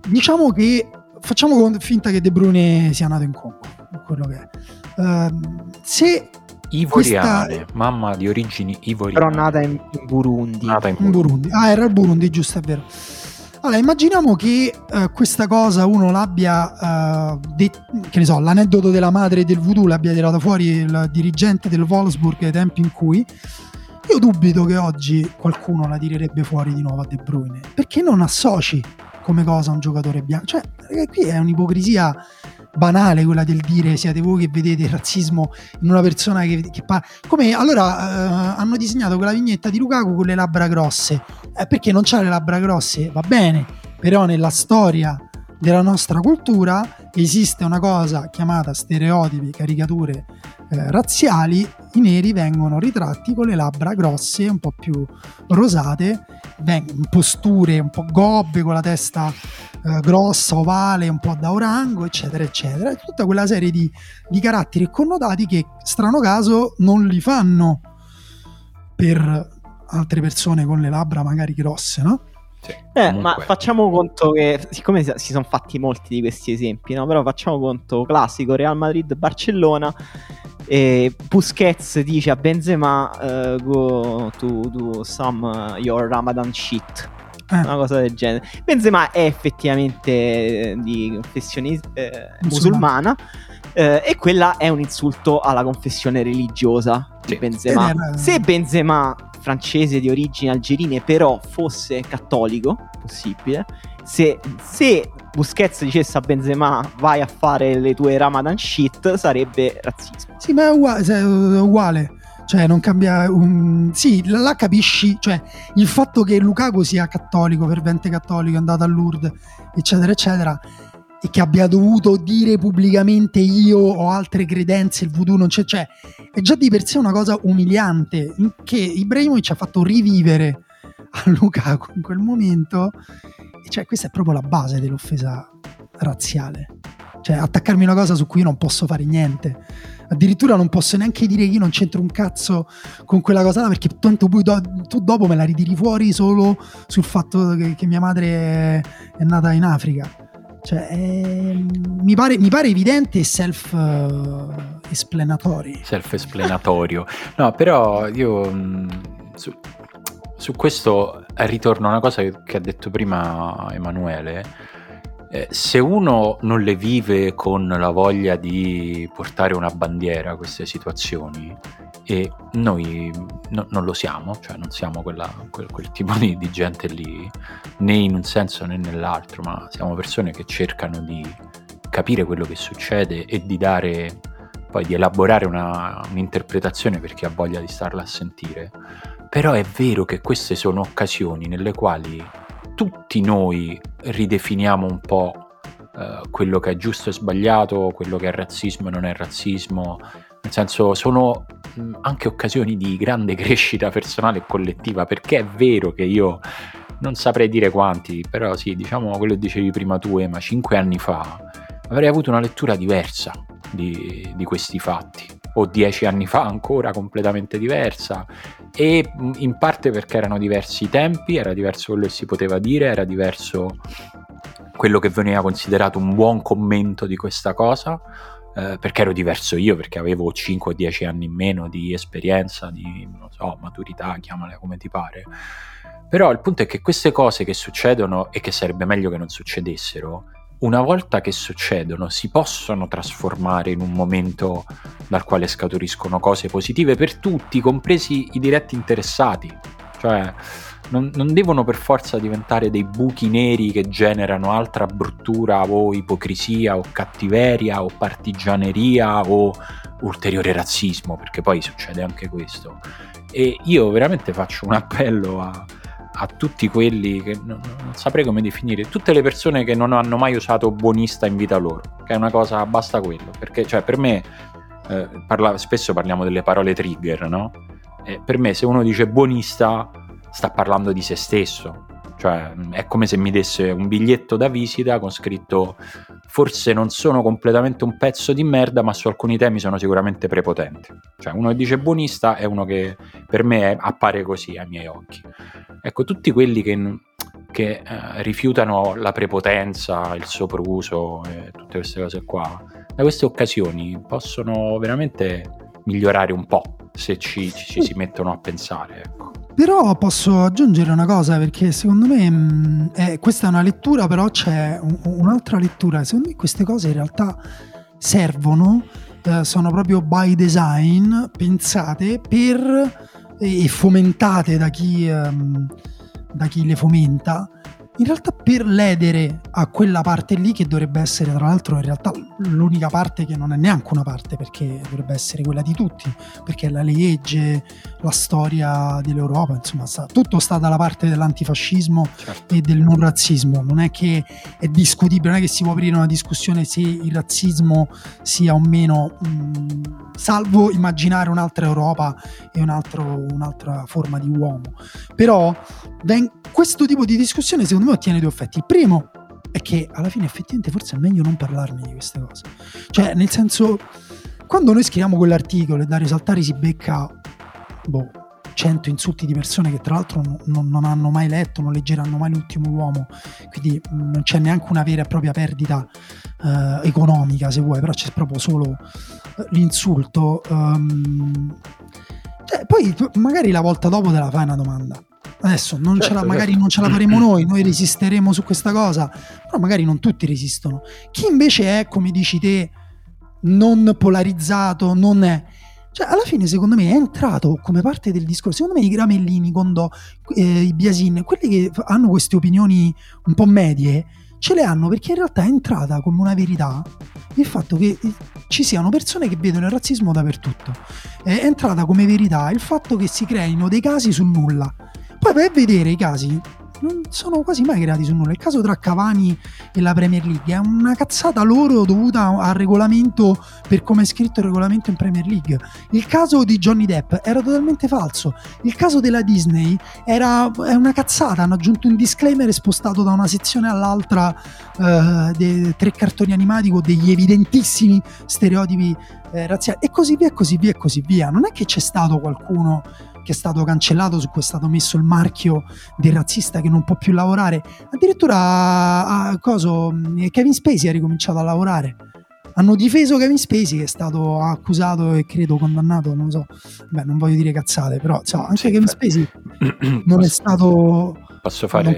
diciamo che facciamo finta che De Bruyne sia nato in Congo quello che è uh, se Ivoriane, questa... mamma di origini ivoriane. Però nata in, in Burundi. Nata in Burundi. Burundi. Ah, era il Burundi, giusto, è vero. Allora, immaginiamo che uh, questa cosa uno l'abbia, uh, de- che ne so, l'aneddoto della madre del voodoo l'abbia tirato fuori il dirigente del Wolfsburg ai tempi in cui io dubito che oggi qualcuno la tirerebbe fuori di nuovo a De Bruyne, perché non associ come cosa un giocatore bianco. Cioè, qui è un'ipocrisia banale quella del dire siete voi che vedete il razzismo in una persona che, che parla. Come allora eh, hanno disegnato quella vignetta di Lukaku con le labbra grosse. Eh, perché non c'ha le labbra grosse? Va bene, però nella storia della nostra cultura esiste una cosa chiamata stereotipi, caricature eh, razziali, i neri vengono ritratti con le labbra grosse, un po' più rosate, posture un po' gobbe, con la testa eh, grossa, ovale, un po' da orango, eccetera, eccetera. E tutta quella serie di, di caratteri e connotati che, strano caso, non li fanno per altre persone con le labbra magari grosse, no? Eh, ma facciamo conto che, siccome si sono fatti molti di questi esempi, no? però facciamo conto classico Real Madrid-Barcellona. E Busquets dice a Benzema uh, go to do some uh, your Ramadan shit. Eh. una cosa del genere. Benzema è effettivamente di confessione eh, musulmana eh, e quella è un insulto alla confessione religiosa di Benzema. Se Benzema francese di origini algerine, però fosse cattolico, possibile, se, se Busquets dicesse a Benzema vai a fare le tue Ramadan shit, sarebbe razzismo. Sì, ma è uguale. Cioè, non cambia. Un... Sì, là capisci. Cioè, il fatto che Lukaku sia cattolico, fervente cattolico, è andato a Lourdes, eccetera, eccetera e che abbia dovuto dire pubblicamente io ho altre credenze, il voodoo non c'è, cioè è già di per sé una cosa umiliante che Ibrahimovic ha fatto rivivere a Lukaku in quel momento e cioè questa è proprio la base dell'offesa razziale. Cioè attaccarmi una cosa su cui io non posso fare niente. Addirittura non posso neanche dire che io non c'entro un cazzo con quella cosa là perché tanto poi do- tu dopo me la ritiri fuori solo sul fatto che, che mia madre è, è nata in Africa cioè, eh, mi, pare, mi, pare, evidente e self-esplanatorio. Self-esplanatorio. no, però io mh, su, su, questo ritorno a una cosa che, ha detto prima Emanuele. Eh, se uno non le vive con la voglia di portare una bandiera queste situazioni, e noi no, non lo siamo, cioè non siamo quella, quel, quel, tipo di, di, gente lì, né in un senso né nell'altro, ma siamo persone che cercano di capire quello che succede e di dare, poi di elaborare una, un'interpretazione per chi ha voglia di starla a sentire. Però è vero che queste sono occasioni nelle quali tutti noi ridefiniamo un po' eh, quello che è giusto e sbagliato, quello che è razzismo e non è razzismo, nel senso, sono anche occasioni di grande crescita personale e collettiva, perché è vero che io non saprei dire quanti, però sì, diciamo quello che dicevi prima tu, ma cinque anni fa avrei avuto una lettura diversa di, di questi fatti, o dieci anni fa ancora completamente diversa, e in parte perché erano diversi i tempi, era diverso quello che si poteva dire, era diverso quello che veniva considerato un buon commento di questa cosa eh, perché ero diverso io, perché avevo 5 o 10 anni in meno di esperienza, di so, maturità, chiamale come ti pare. Però il punto è che queste cose che succedono e che sarebbe meglio che non succedessero, una volta che succedono si possono trasformare in un momento dal quale scaturiscono cose positive per tutti, compresi i diretti interessati. Cioè, non, non, devono per forza diventare dei buchi neri che generano altra bruttura o ipocrisia o cattiveria o partigianeria o ulteriore razzismo, perché poi succede anche questo. E io veramente faccio un appello a, a tutti quelli che non, non, saprei come definire, tutte le persone che non hanno mai usato buonista in vita loro, che è una cosa, basta quello, perché cioè, per me, eh, parla, spesso parliamo delle parole trigger, no? E per me se uno dice buonista sta parlando di se stesso. Cioè, è come se mi desse un biglietto da visita con scritto forse non sono completamente un pezzo di merda, ma su alcuni temi sono sicuramente prepotente. Cioè, uno che dice buonista è uno che per me è, appare così ai miei occhi. Ecco, tutti quelli che, che eh, rifiutano la prepotenza, il sopruso e tutte queste cose qua, da queste occasioni possono veramente migliorare un po' se ci, ci, ci si mettono a pensare. Ecco. Però posso aggiungere una cosa perché secondo me mh, è, questa è una lettura, però c'è un, un'altra lettura. Secondo me queste cose in realtà servono, eh, sono proprio by design, pensate per e fomentate da chi, um, da chi le fomenta in realtà per ledere a quella parte lì che dovrebbe essere tra l'altro in realtà l'unica parte che non è neanche una parte perché dovrebbe essere quella di tutti perché la legge, la storia dell'Europa insomma sta, tutto sta dalla parte dell'antifascismo certo. e del non razzismo non è che è discutibile non è che si può aprire una discussione se il razzismo sia o meno mh, salvo immaginare un'altra Europa e un altro, un'altra forma di uomo però ben, questo tipo di discussione secondo me ottiene due effetti. Il primo è che alla fine effettivamente forse è meglio non parlarne di queste cose. Cioè, nel senso, quando noi scriviamo quell'articolo e da risaltare si becca, boh, 100 insulti di persone che tra l'altro non, non, hanno mai letto, non leggeranno mai l'ultimo uomo, quindi mm, non c'è neanche una vera e propria perdita eh, economica se vuoi, però c'è proprio solo eh, l'insulto. Um, cioè, poi magari la volta dopo te la fai una domanda Adesso non certo, la, magari certo. non ce la faremo noi, noi resisteremo su questa cosa, però magari non tutti resistono. Chi invece è, come dici te, non polarizzato, non è... Cioè, alla fine, secondo me, è entrato come parte del discorso. Secondo me, i Gramellini, Condò, eh, i Biasin, quelli che hanno queste opinioni un po' medie, ce le hanno perché in realtà è entrata come una verità il fatto che ci siano persone che vedono il razzismo dappertutto. È entrata come verità il fatto che si creino dei casi sul nulla. Poi a vedere i casi, non sono quasi mai creati su nulla. Il caso tra Cavani e la Premier League è una cazzata loro dovuta al regolamento per come è scritto il regolamento in Premier League. Il caso di Johnny Depp era totalmente falso. Il caso della Disney era è una cazzata. Hanno aggiunto un disclaimer spostato da una sezione all'altra uh, dei tre cartoni animati con degli evidentissimi stereotipi eh, razziali e così via e così via e così via. Non è che c'è stato qualcuno che è stato cancellato, su cui è stato messo il marchio del razzista che non può più lavorare. Addirittura a, a coso, Kevin Spacey ha ricominciato a lavorare. Hanno difeso Kevin Spacey che è stato accusato e credo condannato, non so, beh non voglio dire cazzate, però cioè, anche sì, Kevin Spacey non è stato... Posso fare una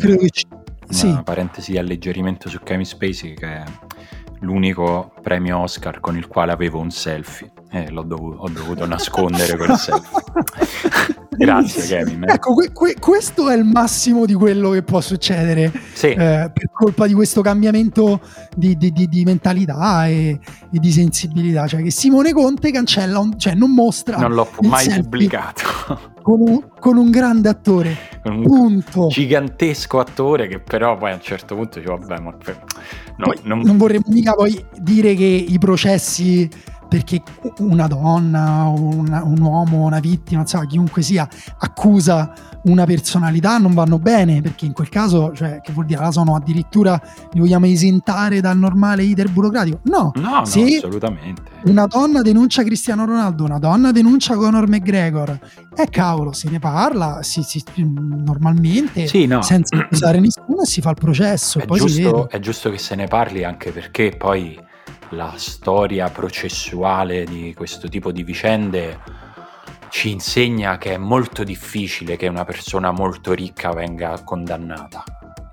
sì. parentesi di alleggerimento su Kevin Spacey che l'unico premio Oscar con il quale avevo un selfie e l'ho dovuto, dovuto nascondere quel selfie. Grazie Kevin. Ecco, que- que- questo è il massimo di quello che può succedere sì. eh, per colpa di questo cambiamento di, di, di, di mentalità e, e, di sensibilità. Cioè che Simone Conte cancella, un, cioè non mostra... Non l'ho mai pubblicato. Con un, con un, grande attore. Con un punto. gigantesco attore che però poi a un certo punto dice vabbè ma... No, non... non vorremmo mica poi dire che i processi perché una donna, una, un uomo, una vittima, insomma, chiunque sia, accusa una personalità non vanno bene, perché in quel caso, cioè, che vuol dire, la sono addirittura, li vogliamo esentare dal normale iter burocratico? No, no, se no assolutamente. Una donna denuncia Cristiano Ronaldo, una donna denuncia Conor McGregor, e eh, cavolo, se ne parla si, si, normalmente, sì, no. senza accusare nessuno, e si fa il processo. È giusto, è giusto che se ne parli anche perché poi la storia processuale di questo tipo di vicende ci insegna che è molto difficile che una persona molto ricca venga condannata.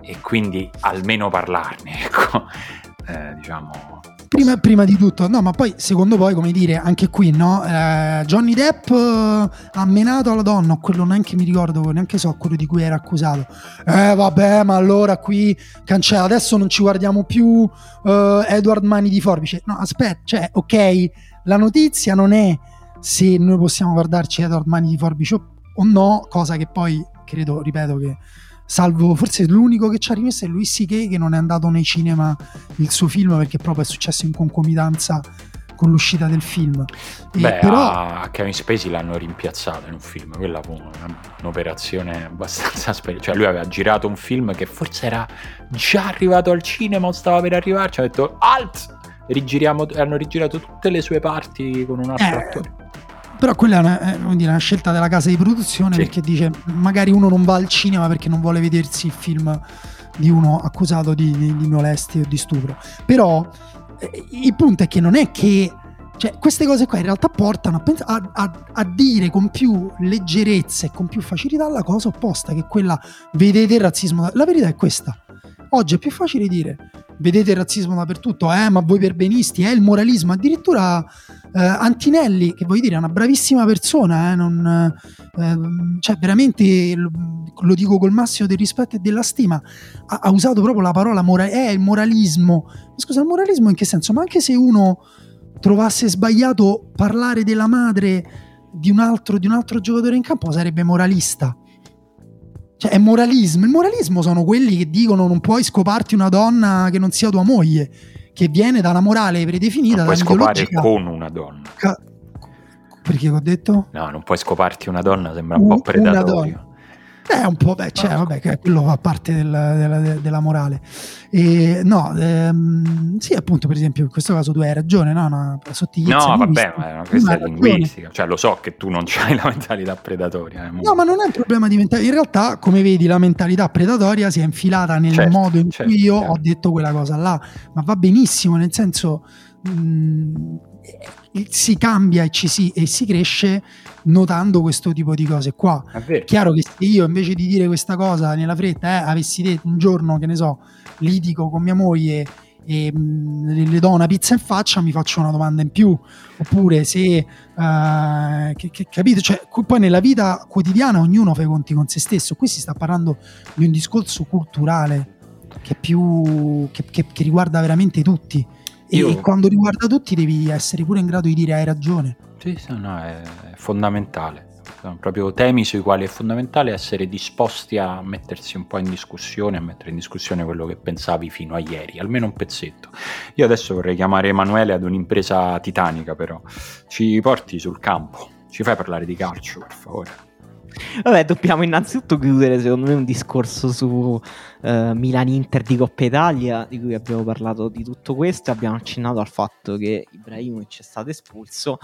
E quindi almeno parlarne, ecco, eh, diciamo Prima, prima, di tutto, no, ma poi secondo poi, come dire, anche qui, no? Eh, Johnny Depp eh, ha menato la donna, quello neanche mi ricordo, neanche so quello di cui era accusato. Eh, vabbè, ma allora qui cancella, adesso non ci guardiamo più eh, Edward Mani di Forbice. No, aspetta, cioè, ok, la notizia non è se noi possiamo guardarci Edward Mani di Forbice o no, cosa che poi credo, ripeto, che salvo forse l'unico che ci ha rimesso è Luis C.K. che non è andato nei cinema il suo film perché proprio è successo in concomitanza con l'uscita del film. Beh, però... a Kevin Spacey l'hanno rimpiazzato in un film, quella fu un'operazione abbastanza sper- cioè lui aveva girato un film che forse era già arrivato al cinema o stava per arrivarci, ha detto alt! Rigiriamo, hanno rigirato tutte le sue parti con un altro eh, attore. Però quella è una, è una, scelta della casa di produzione sì. perché dice magari uno non va al cinema perché non vuole vedersi il film di uno accusato di, di, di molestie o di stupro. Però eh, il punto è che non è che cioè, queste cose qua in realtà portano a, pens- a, a, a, dire con più leggerezza e con più facilità la cosa opposta, che quella vedete il razzismo. La verità è questa. Oggi è più facile dire vedete il razzismo dappertutto, eh, ma voi perbenisti, è eh, il moralismo. Addirittura eh, Antinelli, che vuoi dire, è una bravissima persona, eh, non, eh, cioè veramente lo, lo, dico col massimo del rispetto e della stima, ha, ha usato proprio la parola mora- è il moralismo. Ma scusa, il moralismo in che senso? Ma anche se uno trovasse sbagliato parlare della madre di un altro, di un altro giocatore in campo, sarebbe moralista. Cioè, è moralismo. Il moralismo sono quelli che dicono non puoi scoparti una donna che non sia tua moglie, che viene da una morale predefinita. Non puoi scopare con una donna. Ca- perché ho detto? No, non puoi scoparti una donna, sembra un po' predatorio. Eh, un po', beh, cioè, vabbè, che quello fa parte del, della, della, morale. E, no, ehm, sì, appunto, per esempio, in questo caso tu hai ragione, no? Una sottigliezza. No, vabbè, ma è una questione linguistica. Cioè, lo so che tu non hai la mentalità predatoria. Eh, no, ma non è un problema di mentalità. In realtà, come vedi, la mentalità predatoria si è infilata nel certo, modo in certo, cui io certo. ho detto quella cosa là. Ma va benissimo, nel senso... Mh, si cambia e, ci si, e si cresce notando questo tipo di cose qua. È chiaro che se io invece di dire questa cosa nella fretta eh, avessi detto un giorno, che ne so, litigo con mia moglie e mh, mm, le do una pizza in faccia, mi faccio una domanda in più. Oppure se, uh, che, che, capite, cioè, poi nella vita quotidiana ognuno fa i conti con se stesso. Qui si sta parlando di un discorso culturale che, più, che, che riguarda veramente tutti. Io... E quando riguarda tutti devi essere pure in grado di dire hai ragione. Sì, sì no, è fondamentale. Sono proprio temi sui quali è fondamentale essere disposti a mettersi un po' in discussione, a mettere in discussione quello che pensavi fino a ieri, almeno un pezzetto. Io adesso vorrei chiamare Emanuele ad un'impresa titanica, però. Ci porti sul campo, ci fai parlare di calcio, per favore. Vabbè, dobbiamo innanzitutto chiudere, secondo me, un discorso su uh, Milan-Inter di Coppa Italia, di cui abbiamo parlato di tutto questo. Abbiamo accennato al fatto che Ibrahimovic è stato espulso.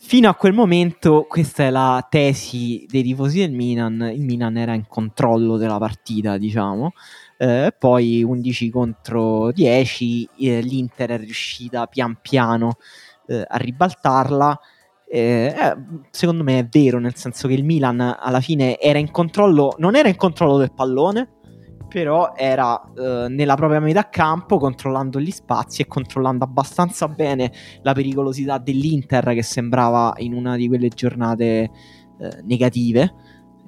Fino a quel momento, questa è la tesi dei tifosi del Milan. Il Milan era in controllo della partita, diciamo. Eh, poi 11 contro 10, eh, l'Inter è riuscita pian piano eh, a ribaltarla eh, eh, secondo me è vero, nel senso che il Milan alla fine era in controllo, non era in controllo del pallone, però era eh, nella propria metà campo controllando gli spazi e controllando abbastanza bene la pericolosità dell'Inter che sembrava in una di quelle giornate eh, negative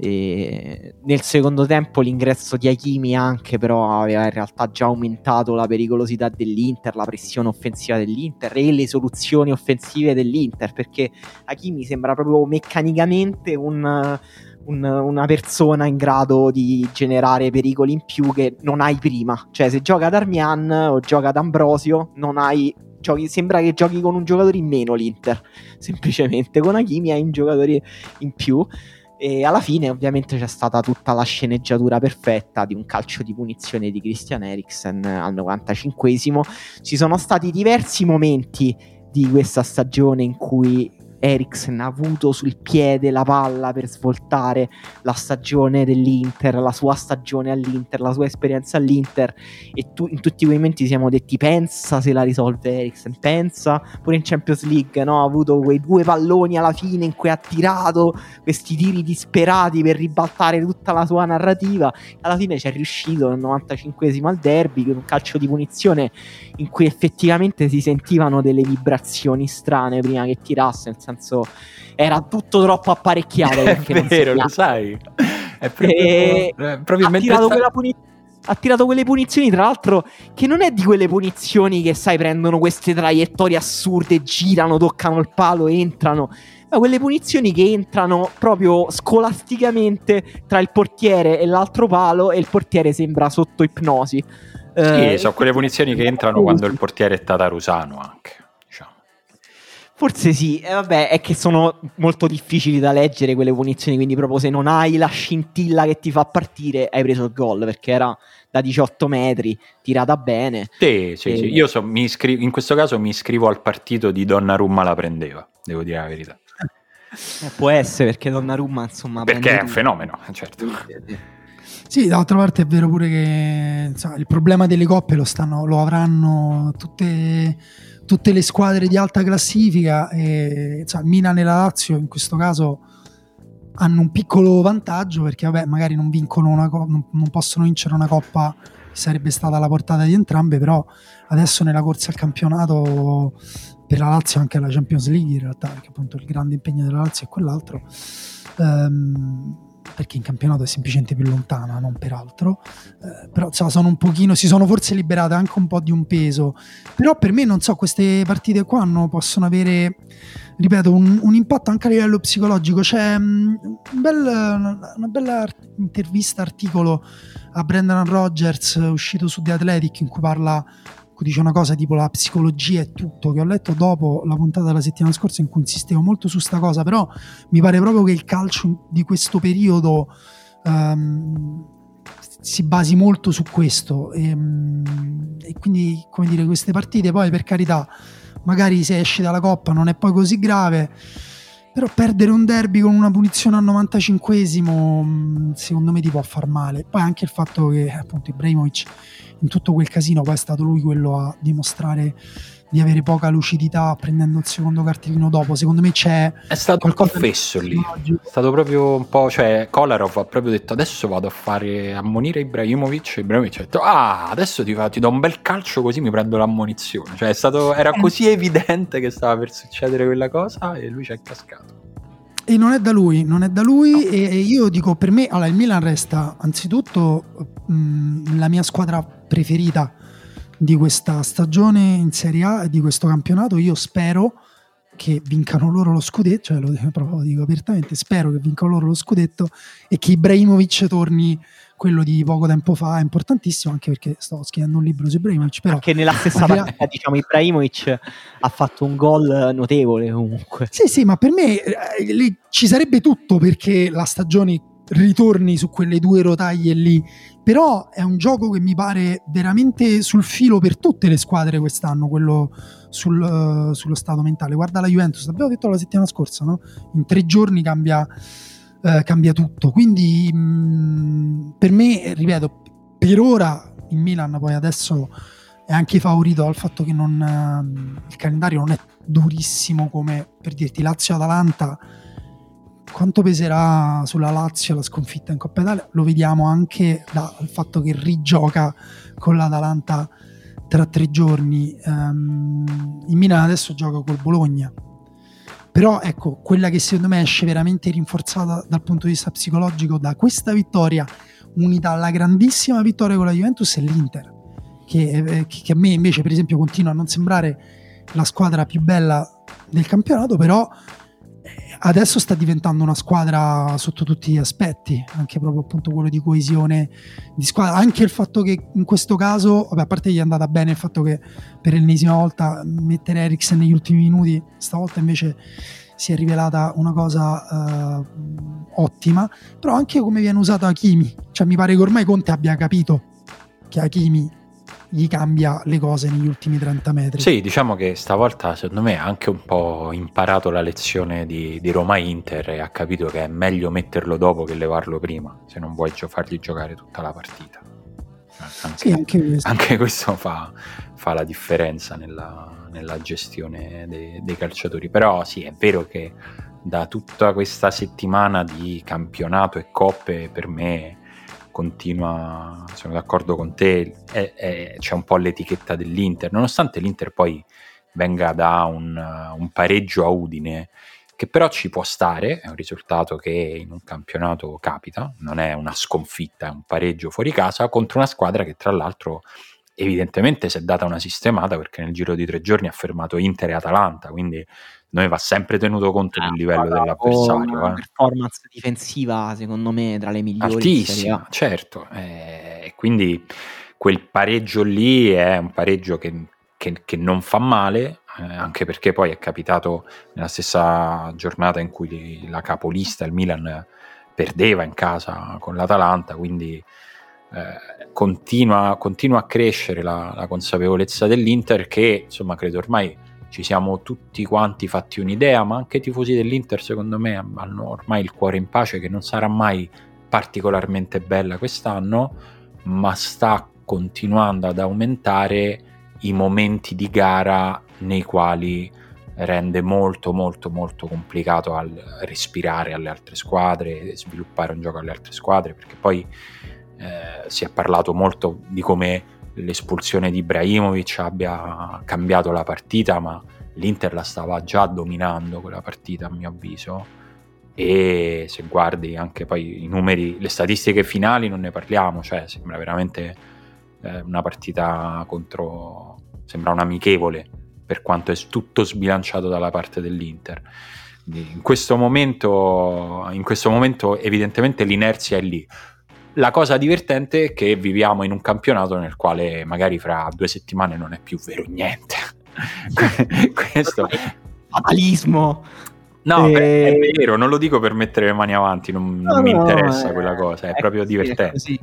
e nel secondo tempo l'ingresso di Hakimi anche però aveva in realtà già aumentato la pericolosità dell'Inter, la pressione offensiva dell'Inter e le soluzioni offensive dell'Inter perché Hakimi sembra proprio meccanicamente un, un, una persona in grado di generare pericoli in più che non hai prima. Cioè se gioca ad Armian o gioca ad Ambrosio non hai Giochi, sembra che giochi con un giocatore in meno l'Inter, semplicemente con Hakimi hai un giocatore in più e alla fine, ovviamente, c'è stata tutta la sceneggiatura perfetta di un calcio di punizione di Christian Eriksen al 95esimo. Ci sono stati diversi momenti di questa stagione in cui Eriksen ha avuto sul piede la palla per svoltare la stagione dell'Inter, la sua stagione all'Inter, la sua esperienza all'Inter e tu, in tutti quei momenti siamo detti pensa se la risolve Eriksen, pensa pure in Champions League, no? ha avuto quei due palloni alla fine in cui ha tirato questi tiri disperati per ribaltare tutta la sua narrativa, alla fine ci è riuscito nel 95esimo al derby con un calcio di punizione in cui effettivamente si sentivano delle vibrazioni strane prima che tirasse, nel senso era tutto troppo apparecchiato. È vero, lo sai. È proprio, e... eh, proprio ha, tirato sta... ha tirato quelle punizioni, tra l'altro, che non è di quelle punizioni che, sai, prendono queste traiettorie assurde, girano, toccano il palo, entrano ma quelle punizioni che entrano proprio scolasticamente tra il portiere e l'altro palo e il portiere sembra sotto ipnosi. Sì, eh, sono quelle punizioni che entrano quando il portiere è Tatarusano anche. Forse sì, eh, vabbè, è che sono molto difficili da leggere quelle punizioni, quindi proprio se non hai la scintilla che ti fa partire, hai preso il gol, perché era da 18 metri, tirata bene. Sì, sì, e... sì. Io so, mi iscri- in questo caso mi iscrivo al partito di Donnarumma la prendeva, devo dire la verità. Eh, può essere, perché Donnarumma, insomma... Perché è un fenomeno, certo. Sì, d'altra parte è vero pure che insomma, il problema delle coppe lo, stanno, lo avranno tutte, tutte, le squadre di alta classifica e insomma, Milan e la Lazio in questo caso hanno un piccolo vantaggio perché vabbè, magari non, co- non, non possono vincere una coppa che sarebbe stata alla portata di entrambe, però adesso nella corsa al campionato per la Lazio anche la Champions League in realtà, perché appunto il grande impegno della Lazio è quell'altro. Um, perché in campionato è semplicemente più lontana, non per altro. Eh, però insomma, sono un pochino, si sono forse liberate anche un po' di un peso. Però per me, non so, queste partite qua no, possono avere, ripeto, un, un, impatto anche a livello psicologico. C'è um, un bel, una, una, bella intervista, articolo a Brendan Rogers uscito su The Athletic in cui parla dice una cosa tipo la psicologia è tutto, che ho letto dopo la puntata della settimana scorsa in cui insistevo molto su sta cosa, però mi pare proprio che il calcio di questo periodo um, si basi molto su questo. E, um, e, quindi, come dire, queste partite poi per carità, magari se esci dalla coppa non è poi così grave, però perdere un derby con una punizione al 95esimo mm, secondo me ti può far male. Poi anche il fatto che appunto Ibrahimovic in tutto quel casino poi è stato lui quello a dimostrare di avere poca lucidità prendendo il secondo cartellino dopo. Secondo me c'è. È stato un confesso lì. È stato proprio un po'. Cioè, Kolarov ha proprio detto: Adesso vado a fare ammonire Ibrahimovic. Ibrahimovic ha detto: Ah, adesso ti, fa, ti do un bel calcio così mi prendo l'ammonizione. Cioè, è stato, era così evidente che stava per succedere quella cosa e lui ci è cascato. E non è da lui, non è da lui. No. E, e, io dico: per me, allora, il Milan resta anzitutto mh, la mia squadra preferita di questa stagione in Serie A e di questo campionato. Io spero che vincano loro lo scudetto, cioè lo proprio dico apertamente, spero che vincano loro lo scudetto e che Ibrahimovic torni quello di poco tempo fa è importantissimo anche perché sto scrivendo un libro su Ibrahimovic però anche nella stessa partita diciamo Ibrahimovic ha fatto un gol notevole comunque sì sì ma per me eh, ci sarebbe tutto perché la stagione ritorni su quelle due rotaglie lì. Però è un gioco che mi pare veramente sul filo per tutte le squadre quest'anno, quello sul, uh, sullo stato mentale. Guarda la Juventus, l'abbiamo detto la settimana scorsa, no? In tre giorni cambia, uh, cambia tutto. Quindi mh, mm, per me, ripeto, per ora il Milan poi adesso è anche favorito dal fatto che non, uh, il calendario non è durissimo come per dirti Lazio-Atalanta quanto peserà sulla Lazio la sconfitta in Coppa Italia lo vediamo anche dal fatto che rigioca con l'Atalanta tra tre giorni. Um, in Milan adesso gioca col Bologna. Però ecco, quella che secondo me esce veramente rinforzata dal punto di vista psicologico da questa vittoria, unita alla grandissima vittoria con la Juventus, è l'Inter. Che, eh, che a me invece, per esempio, continua a non sembrare la squadra più bella del campionato, però adesso sta diventando una squadra sotto tutti gli aspetti, anche proprio appunto quello di coesione di squadra, anche il fatto che in questo caso, vabbè, a parte gli è andata bene il fatto che per l'ennesima volta mettere Eriksen negli ultimi minuti, stavolta invece si è rivelata una cosa uh, ottima, però anche come viene usato Hakimi, cioè mi pare che ormai Conte abbia capito che Hakimi gli cambia le cose negli ultimi 30 metri. Sì, diciamo che stavolta secondo me ha anche un po' imparato la lezione di, di Roma-Inter e ha capito che è meglio metterlo dopo che levarlo prima, se non vuoi fargli giocare tutta la partita. Anche, sì, anche questo, anche questo fa, fa, la differenza nella, nella gestione dei, dei calciatori. Però sì, è vero che da tutta questa settimana di campionato e coppe per me continua, sono d'accordo con te, è, è, c'è un po' l'etichetta dell'Inter, nonostante l'Inter poi venga da un, un, pareggio a Udine, che però ci può stare, è un risultato che in un campionato capita, non è una sconfitta, è un pareggio fuori casa contro una squadra che tra l'altro evidentemente si è data una sistemata perché nel giro di tre giorni ha fermato Inter e Atalanta, quindi noi va sempre tenuto conto del ah, livello dell'avversario. Una eh. performance difensiva, secondo me, tra le migliori. Altissima, certo. E eh, quindi quel pareggio lì è un pareggio che, che, che non fa male, eh, anche perché poi è capitato nella stessa giornata in cui la capolista, il Milan, perdeva in casa con l'Atalanta, quindi eh, continua, continua, a crescere la, la consapevolezza dell'Inter che, insomma, credo ormai ci siamo tutti quanti fatti un'idea, ma anche i tifosi dell'Inter secondo me hanno ormai il cuore in pace che non sarà mai particolarmente bella quest'anno, ma sta continuando ad aumentare i momenti di gara nei quali rende molto molto molto complicato al respirare alle altre squadre, sviluppare un gioco alle altre squadre, perché poi eh, si è parlato molto di come l'espulsione di Ibrahimovic abbia cambiato la partita, ma l'Inter la stava già dominando quella partita a mio avviso e se guardi anche poi i numeri, le statistiche finali non ne parliamo, cioè sembra veramente eh, una partita contro, sembra un amichevole per quanto è tutto sbilanciato dalla parte dell'Inter. In questo momento, in questo momento evidentemente l'inerzia è lì la cosa divertente è che viviamo in un campionato nel quale magari fra due settimane non è più vero niente. Questo fatalismo. No, e... è vero, non lo dico per mettere le mani avanti, non, no, non mi interessa eh, quella cosa, è, è proprio così, divertente. È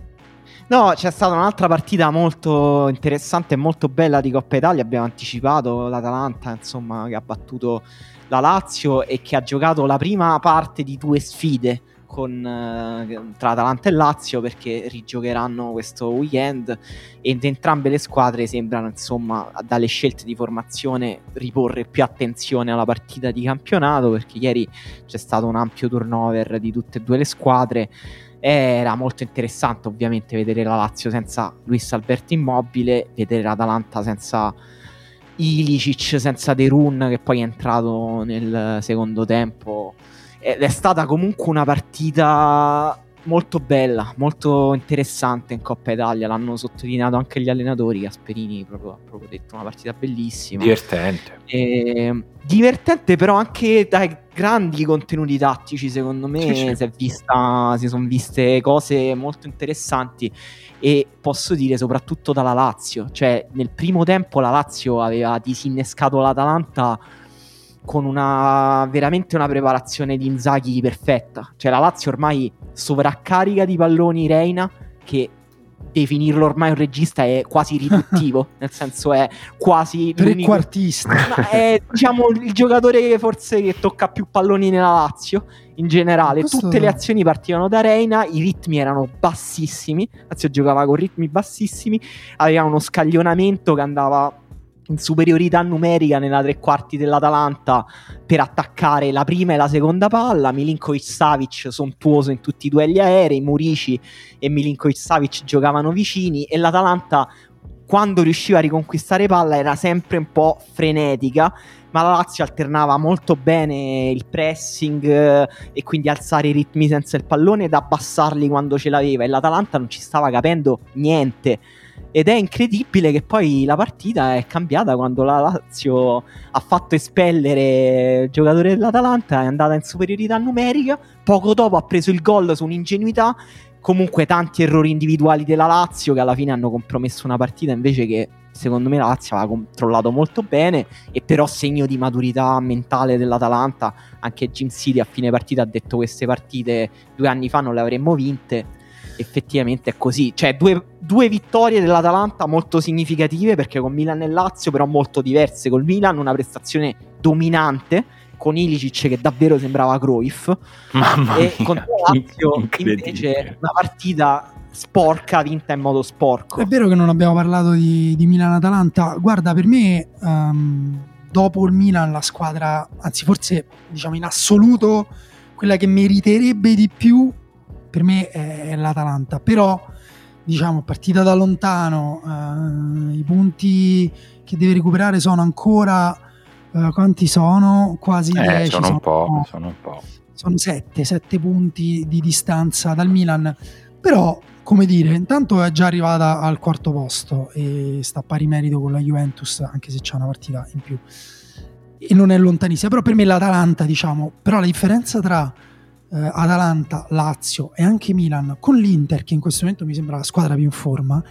no, c'è stata un'altra partita molto interessante e molto bella di Coppa Italia, abbiamo anticipato l'Atalanta, insomma, che ha battuto la Lazio e che ha giocato la prima parte di due sfide con, eh, tra Atalanta e Lazio perché rigiocheranno questo weekend ed entrambe le squadre sembrano insomma dalle scelte di formazione riporre più attenzione alla partita di campionato perché ieri c'è stato un ampio turnover di tutte e due le squadre. Era molto interessante ovviamente vedere la Lazio senza Luis Alberto Immobile vedere l'Atalanta senza Ilicic senza De Run che poi è entrato nel secondo tempo ed è stata comunque una partita molto bella, molto interessante in Coppa Italia. L'hanno sottolineato anche gli allenatori. Gasperini proprio, ha proprio detto una partita bellissima. Divertente. E, divertente, però anche dai grandi contenuti tattici. Secondo me sì, sì. Si sono viste cose molto interessanti. E posso dire soprattutto dalla Lazio. Cioè, nel primo tempo la Lazio aveva disinnescato l'Atalanta con una veramente una preparazione di Inzaghi perfetta. Cioè la Lazio ormai sovraccarica di palloni Reina che definirlo ormai un regista è quasi riduttivo, nel senso è quasi trequartista. È diciamo il giocatore forse che tocca più palloni nella Lazio in generale. Questo... Tutte le azioni partivano da Reina, i ritmi erano bassissimi. Lazio giocava con ritmi bassissimi, aveva uno scaglionamento che andava in superiorità numerica nella tre quarti dell'Atalanta per attaccare la prima e la seconda palla. Milinkovic Savic sontuoso in tutti i duelli aerei. Murici e Milinkovic Savic giocavano vicini e l'Atalanta quando riusciva a riconquistare palla era sempre un po' frenetica ma la Lazio alternava molto bene il pressing eh, e quindi alzare i ritmi senza il pallone ed abbassarli quando ce l'aveva e l'Atalanta non ci stava capendo niente ed è incredibile che poi la partita è cambiata quando la Lazio ha fatto espellere il giocatore dell'Atalanta, è andata in superiorità numerica, poco dopo ha preso il gol su un'ingenuità comunque tanti errori individuali della Lazio che alla fine hanno compromesso una partita invece che secondo me la Lazio aveva controllato molto bene e però segno di maturità mentale dell'Atalanta anche Jim City a fine partita ha detto queste partite due anni fa non le avremmo vinte effettivamente è così. Cioè due, due vittorie dell'Atalanta molto significative perché con Milan e Lazio però molto diverse. Col Milan una prestazione dominante con Ilicic che davvero sembrava Cruyff. Mamma e mia, con la Lazio invece una partita sporca vinta in modo sporco. È vero che non abbiamo parlato di, di Milan-Atalanta. Guarda, per me, ehm, dopo il Milan, la squadra, anzi, forse diciamo in assoluto, quella che meriterebbe di più, per me è, è l'Atalanta. Però, diciamo, partita da lontano, eh, i punti che deve recuperare sono ancora. eh, quanti sono? Quasi Eh, 10. sono un po', sono un po'. sono 7, 7 punti di distanza dal Milan. Però, come dire, intanto è già arrivata al quarto posto e sta a pari merito con la Juventus, anche se c'è una partita in più. E non è lontanissima. Però per me l'Atalanta, diciamo, però la differenza tra eh, Atalanta, Lazio e anche Milan con l'Inter, che in questo momento mi sembra la squadra più in forma,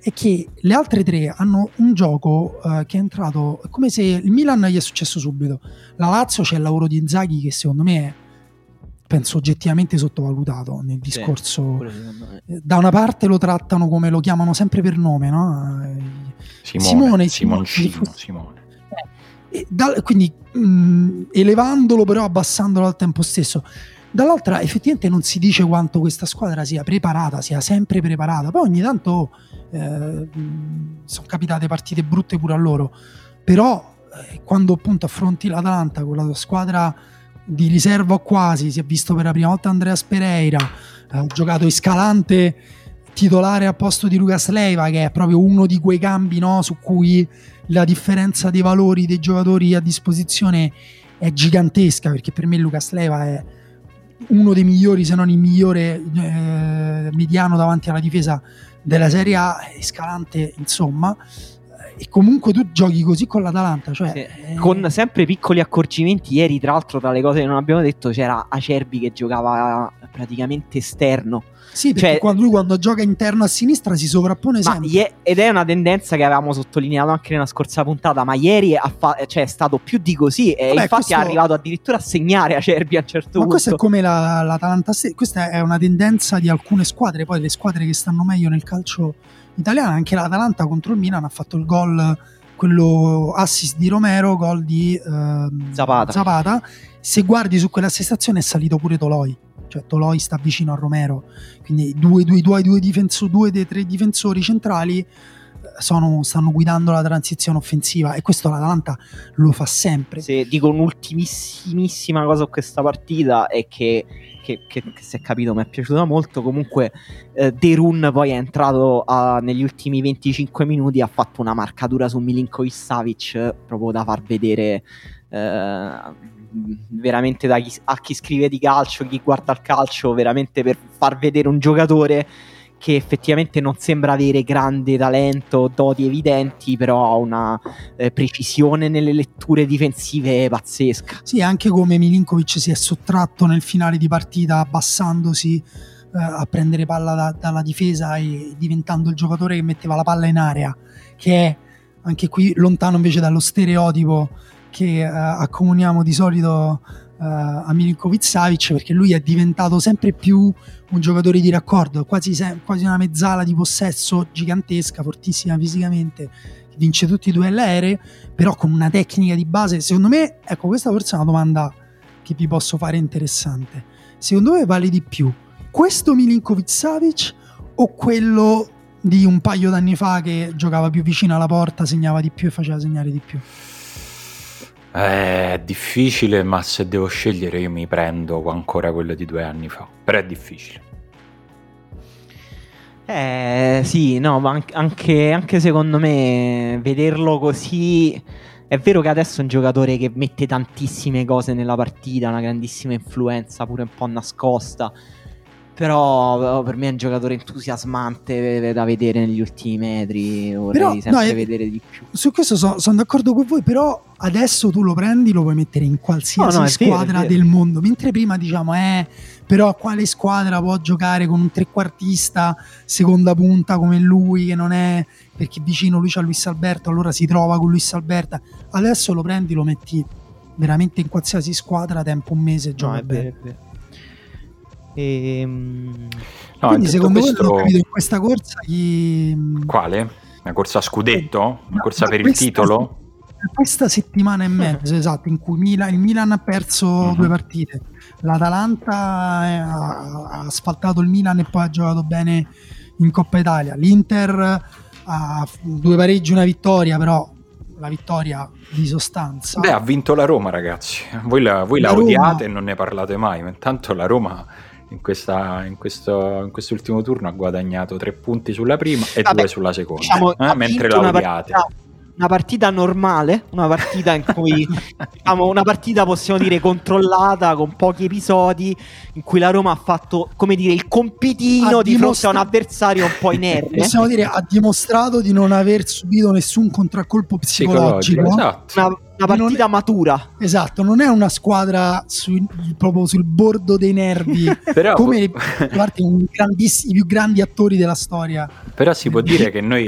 è che le altre tre hanno un gioco eh, che è entrato è come se il Milan gli è successo subito. La Lazio c'è il lavoro di Inzaghi che secondo me è penso oggettivamente sottovalutato nel Sì, discorso. me. Eh, Da una parte lo trattano come lo chiamano sempre per nome, no? Eh, Simone, Simone, Simoncino, Simone. Simone. e dal- quindi mh, elevandolo però abbassandolo al tempo stesso. Dall'altra effettivamente non si dice quanto questa squadra sia preparata, sia sempre preparata. Poi ogni tanto eh, sono capitate partite brutte pure a loro. Però eh, quando appunto affronti l'Atalanta con la tua squadra di riserva quasi, si è visto per la prima volta Andreas Pereira, ha giocato Escalante titolare a posto di Lucas Leiva che è proprio uno di quei cambi no, su cui la differenza dei valori dei giocatori a disposizione è gigantesca perché per me Lucas Leiva è uno dei migliori se non il migliore eh, mediano davanti alla difesa della Serie A Escalante insomma e comunque tu giochi così con l'Atalanta cioè, Sì. eh, Con sempre piccoli accorgimenti, ieri tra l'altro tra le cose che non abbiamo detto c'era Acerbi che giocava praticamente esterno. Sì perché cioè- quando lui quando gioca interno a sinistra si sovrappone Ma sempre ie- ed è una tendenza che avevamo sottolineato anche nella scorsa puntata, ma ieri fa- cioè, è stato più di così e Vabbè, infatti questo- è arrivato addirittura a segnare Acerbi a un certo Ma punto. questa è come la- l'Atalanta questa è una tendenza di alcune squadre, poi le squadre che stanno meglio nel calcio italiano, anche l'Atalanta contro il Milan ha fatto il gol, quello assist di Romero, gol di ehm, Zapata. Se guardi su quell'assestazione è salito pure Toloi, cioè Toloi sta vicino a Romero, quindi due, due, due, due, difenso- due dei tre difensori centrali eh, sono- stanno guidando la transizione offensiva e questo l'Atalanta lo fa sempre. Se dico un'ultimissimissima cosa su questa partita è che, che, che- che si è capito mi è piaciuta molto. Comunque, eh, Derun poi è entrato a- negli ultimi 25 minuti. Ha fatto una marcatura su Milinkovic Savic eh, proprio da far vedere. eh, veramente da chi- a chi scrive di calcio, chi guarda il calcio, veramente per far vedere un giocatore che effettivamente non sembra avere grande talento, doti evidenti, però ha una eh, precisione nelle letture difensive pazzesca. Sì, anche come Milinkovic si è sottratto nel finale di partita abbassandosi eh, a prendere palla da- dalla difesa e diventando il giocatore che metteva la palla in area, che è anche qui lontano invece dallo stereotipo che eh, accomuniamo di solito eh, a Milinkovic Savic perché lui è diventato sempre più un giocatore di raccordo, quasi, quasi una mezzala di possesso gigantesca, fortissima fisicamente, vince tutti i duelli aerei, però con una tecnica di base, secondo me, ecco questa forse è una domanda che vi posso fare interessante. Secondo me vale di più questo Milinkovic Savic o quello di un paio d'anni fa che giocava più vicino alla porta, segnava di più e faceva segnare di più? È difficile, ma se devo scegliere io mi prendo ancora quello di due anni fa. Però è difficile. Eh sì, no, ma anche, anche secondo me vederlo così... È vero che adesso è un giocatore che mette tantissime cose nella partita, una grandissima influenza, pure un po' nascosta. Però oh, per me è un giocatore entusiasmante da vedere negli ultimi metri. Vorrei però, sempre no, vedere di più. Su questo so, sono d'accordo con voi, però adesso tu lo prendi, lo puoi mettere in qualsiasi no, no, squadra vero, del mondo. Mentre prima diciamo, eh, però quale squadra può giocare con un trequartista seconda punta come lui, che non è perché vicino lui c'ha Luis Alberto, allora si trova con Luis Alberto. Adesso lo prendi, lo metti veramente in qualsiasi squadra, tempo un mese, gioca no, bene. E, ehm, no, Quindi secondo questo... capito in questa corsa chi... Quale? Una corsa a scudetto? Una corsa per il titolo? Questa settimana e mezzo, esatto, in cui Milan, il Milan ha perso uh-huh. due partite. L'Atalanta ha, ha asfaltato il Milan e poi ha giocato bene in Coppa Italia. L'Inter ha due pareggi, una vittoria, però la vittoria di sostanza. Beh, ha vinto la Roma, ragazzi. Voi la, voi la, la odiate Roma... e non ne parlate mai, ma intanto la Roma in, questa, in, questo, in quest'ultimo turno ha guadagnato tre punti sulla prima e Vabbè, due sulla seconda, diciamo, eh? mentre la odiate. Partita, una partita normale, una partita in cui diciamo, una partita possiamo dire controllata con pochi episodi in cui la Roma ha fatto come dire il compitino ha di dimostra- fronte a un avversario un po' inerme. Possiamo dire ha dimostrato di non aver subito nessun contraccolpo psicologico. psicologico esatto. Una, una partita è, matura. Esatto, non è una squadra su, proprio sul bordo dei nervi, Però, come parte, i più grandi attori della storia. Però si può dire che noi...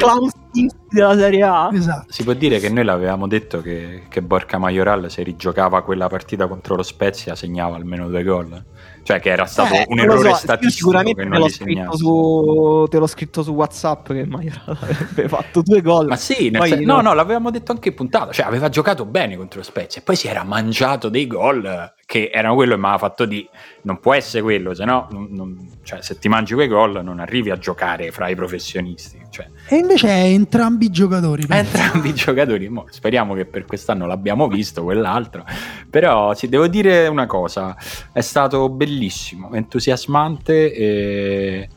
della Serie A. Esatto. Si può dire che noi l'avevamo detto che, che Borca Majoral se rigiocava quella partita contro lo Spezia segnava almeno due gol. Cioè che era stato eh, un errore so, statistico sicuramente te l'ho, su, te l'ho, scritto su WhatsApp che Majoral avrebbe fatto due gol. Ma sì, sen- no, no, l'avevamo detto anche in puntata. Cioè aveva giocato bene contro lo Spezia e poi si era mangiato dei gol che erano quello e mi aveva fatto di non può essere quello, se no non, non, cioè, se ti mangi quei gol non arrivi a giocare fra i professionisti. Cioè. E invece è entrambi i giocatori. Entrambi i giocatori, Mo, speriamo che per quest'anno l'abbiamo visto, quell'altro. Però sì, devo dire una cosa, è stato bellissimo, entusiasmante e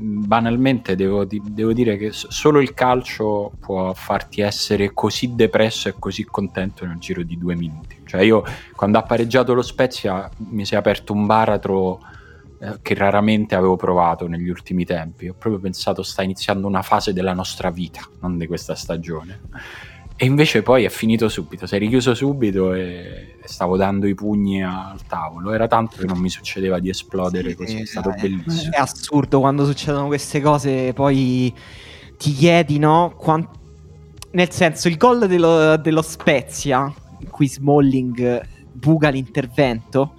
banalmente devo, devo, dire che solo il calcio può farti essere così depresso e così contento nel giro di due minuti. Cioè io quando ha pareggiato lo Spezia mi si è aperto un baratro eh, che raramente avevo provato negli ultimi tempi. Ho proprio pensato sta iniziando una fase della nostra vita, non di questa stagione. E invece poi è finito subito, si è richiuso subito e stavo dando i pugni al tavolo. Era tanto che non mi succedeva di esplodere così, è stato bellissimo. È assurdo quando succedono queste cose, poi ti chiedi, no? Quant... Nel senso, il gol dello, dello Spezia, in cui Smalling buca l'intervento,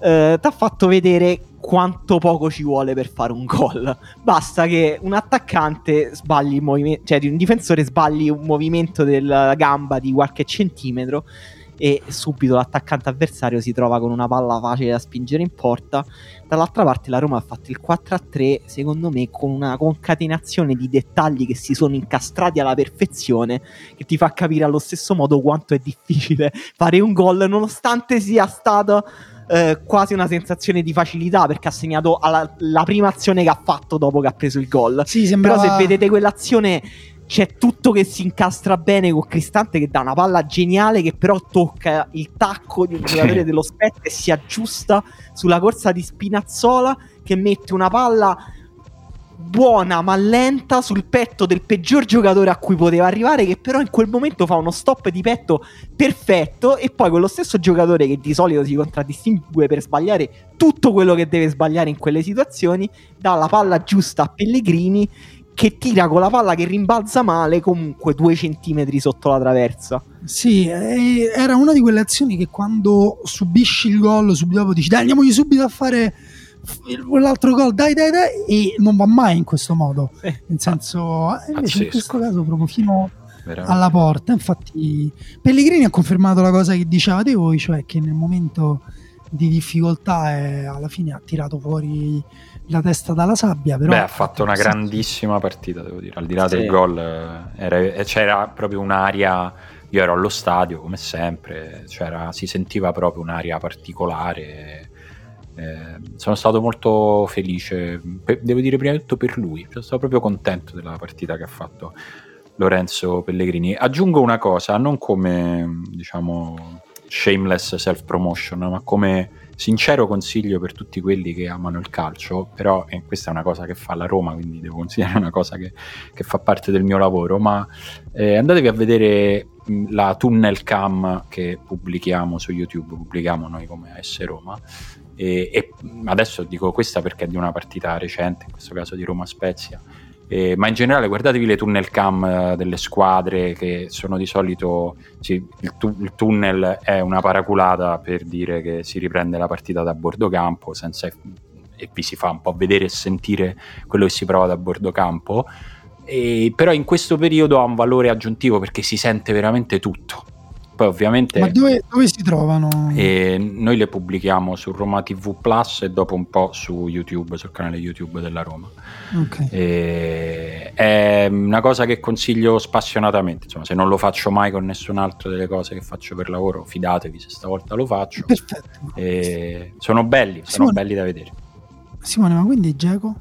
eh, ti ha fatto vedere quanto poco ci vuole per fare un gol. Basta che un attaccante sbagli il movimento, cioè un difensore sbagli un movimento della gamba di qualche centimetro e subito l'attaccante avversario si trova con una palla facile da spingere in porta. Dall'altra parte la Roma ha fatto il 4-3, secondo me, con una concatenazione di dettagli che si sono incastrati alla perfezione, che ti fa capire allo stesso modo quanto è difficile fare un gol, nonostante sia stato eh, quasi una sensazione di facilità perché ha segnato alla, la prima azione che ha fatto dopo che ha preso il gol. Sì, sembrava... Però se vedete quell'azione c'è tutto che si incastra bene con Cristante che dà una palla geniale che però tocca il tacco di un giocatore dello Spezia e si aggiusta sulla corsa di Spinazzola che mette una palla buona ma lenta sul petto del peggior giocatore a cui poteva arrivare che però in quel momento fa uno stop di petto perfetto e poi quello stesso giocatore che di solito si contraddistingue per sbagliare tutto quello che deve sbagliare in quelle situazioni dà la palla giusta a Pellegrini che tira con la palla che rimbalza male comunque due centimetri sotto la traversa. Sì, era una di quelle azioni che quando subisci il gol subito dopo dici dai andiamogli subito a fare l'altro gol, dai dai dai, e non va mai in questo modo. Eh. Nel senso, eh, invece in questo caso proprio fino Veramente. alla porta. Infatti Pellegrini ha confermato la cosa che dicevate voi, cioè che nel momento di difficoltà e alla fine ha tirato fuori la testa dalla sabbia. Però Beh, ha fatto una grandissima partita, devo dire. Al di là sì. del gol, eh, era, eh, c'era proprio un'aria. Io ero allo stadio come sempre, si sentiva proprio un'aria particolare. Eh, sono stato molto felice, per, devo dire prima di tutto per lui, sono stato proprio contento della partita che ha fatto Lorenzo Pellegrini. Aggiungo una cosa, non come diciamo shameless self promotion, ma come sincero consiglio per tutti quelli che amano il calcio, però eh, questa è una cosa che fa la Roma, quindi devo considerare una cosa che, che fa parte del mio lavoro, ma eh, andatevi a vedere mh, la tunnel cam che pubblichiamo su YouTube, pubblichiamo noi come AS Roma, e, e adesso dico questa perché è di una partita recente, in questo caso di Roma Spezia, eh, ma in generale guardatevi le tunnel cam uh, delle squadre che sono di solito sì, il, tu- il, tunnel è una paraculata per dire che si riprende la partita da bordo campo senza e vi si fa un po' vedere e sentire quello che si prova da bordo campo. E, però in questo periodo ha un valore aggiuntivo perché si sente veramente tutto poi ovviamente... Ma dove, dove si trovano? E noi le pubblichiamo su Roma TV Plus e dopo un po' su YouTube, sul canale YouTube della Roma. Okay. E è una cosa che consiglio spassionatamente, insomma, se non lo faccio mai con nessun'altra delle cose che faccio per lavoro, fidatevi se stavolta lo faccio. Perfetto. E sono belli, Simone, sono belli da vedere. Simone, ma quindi Geco?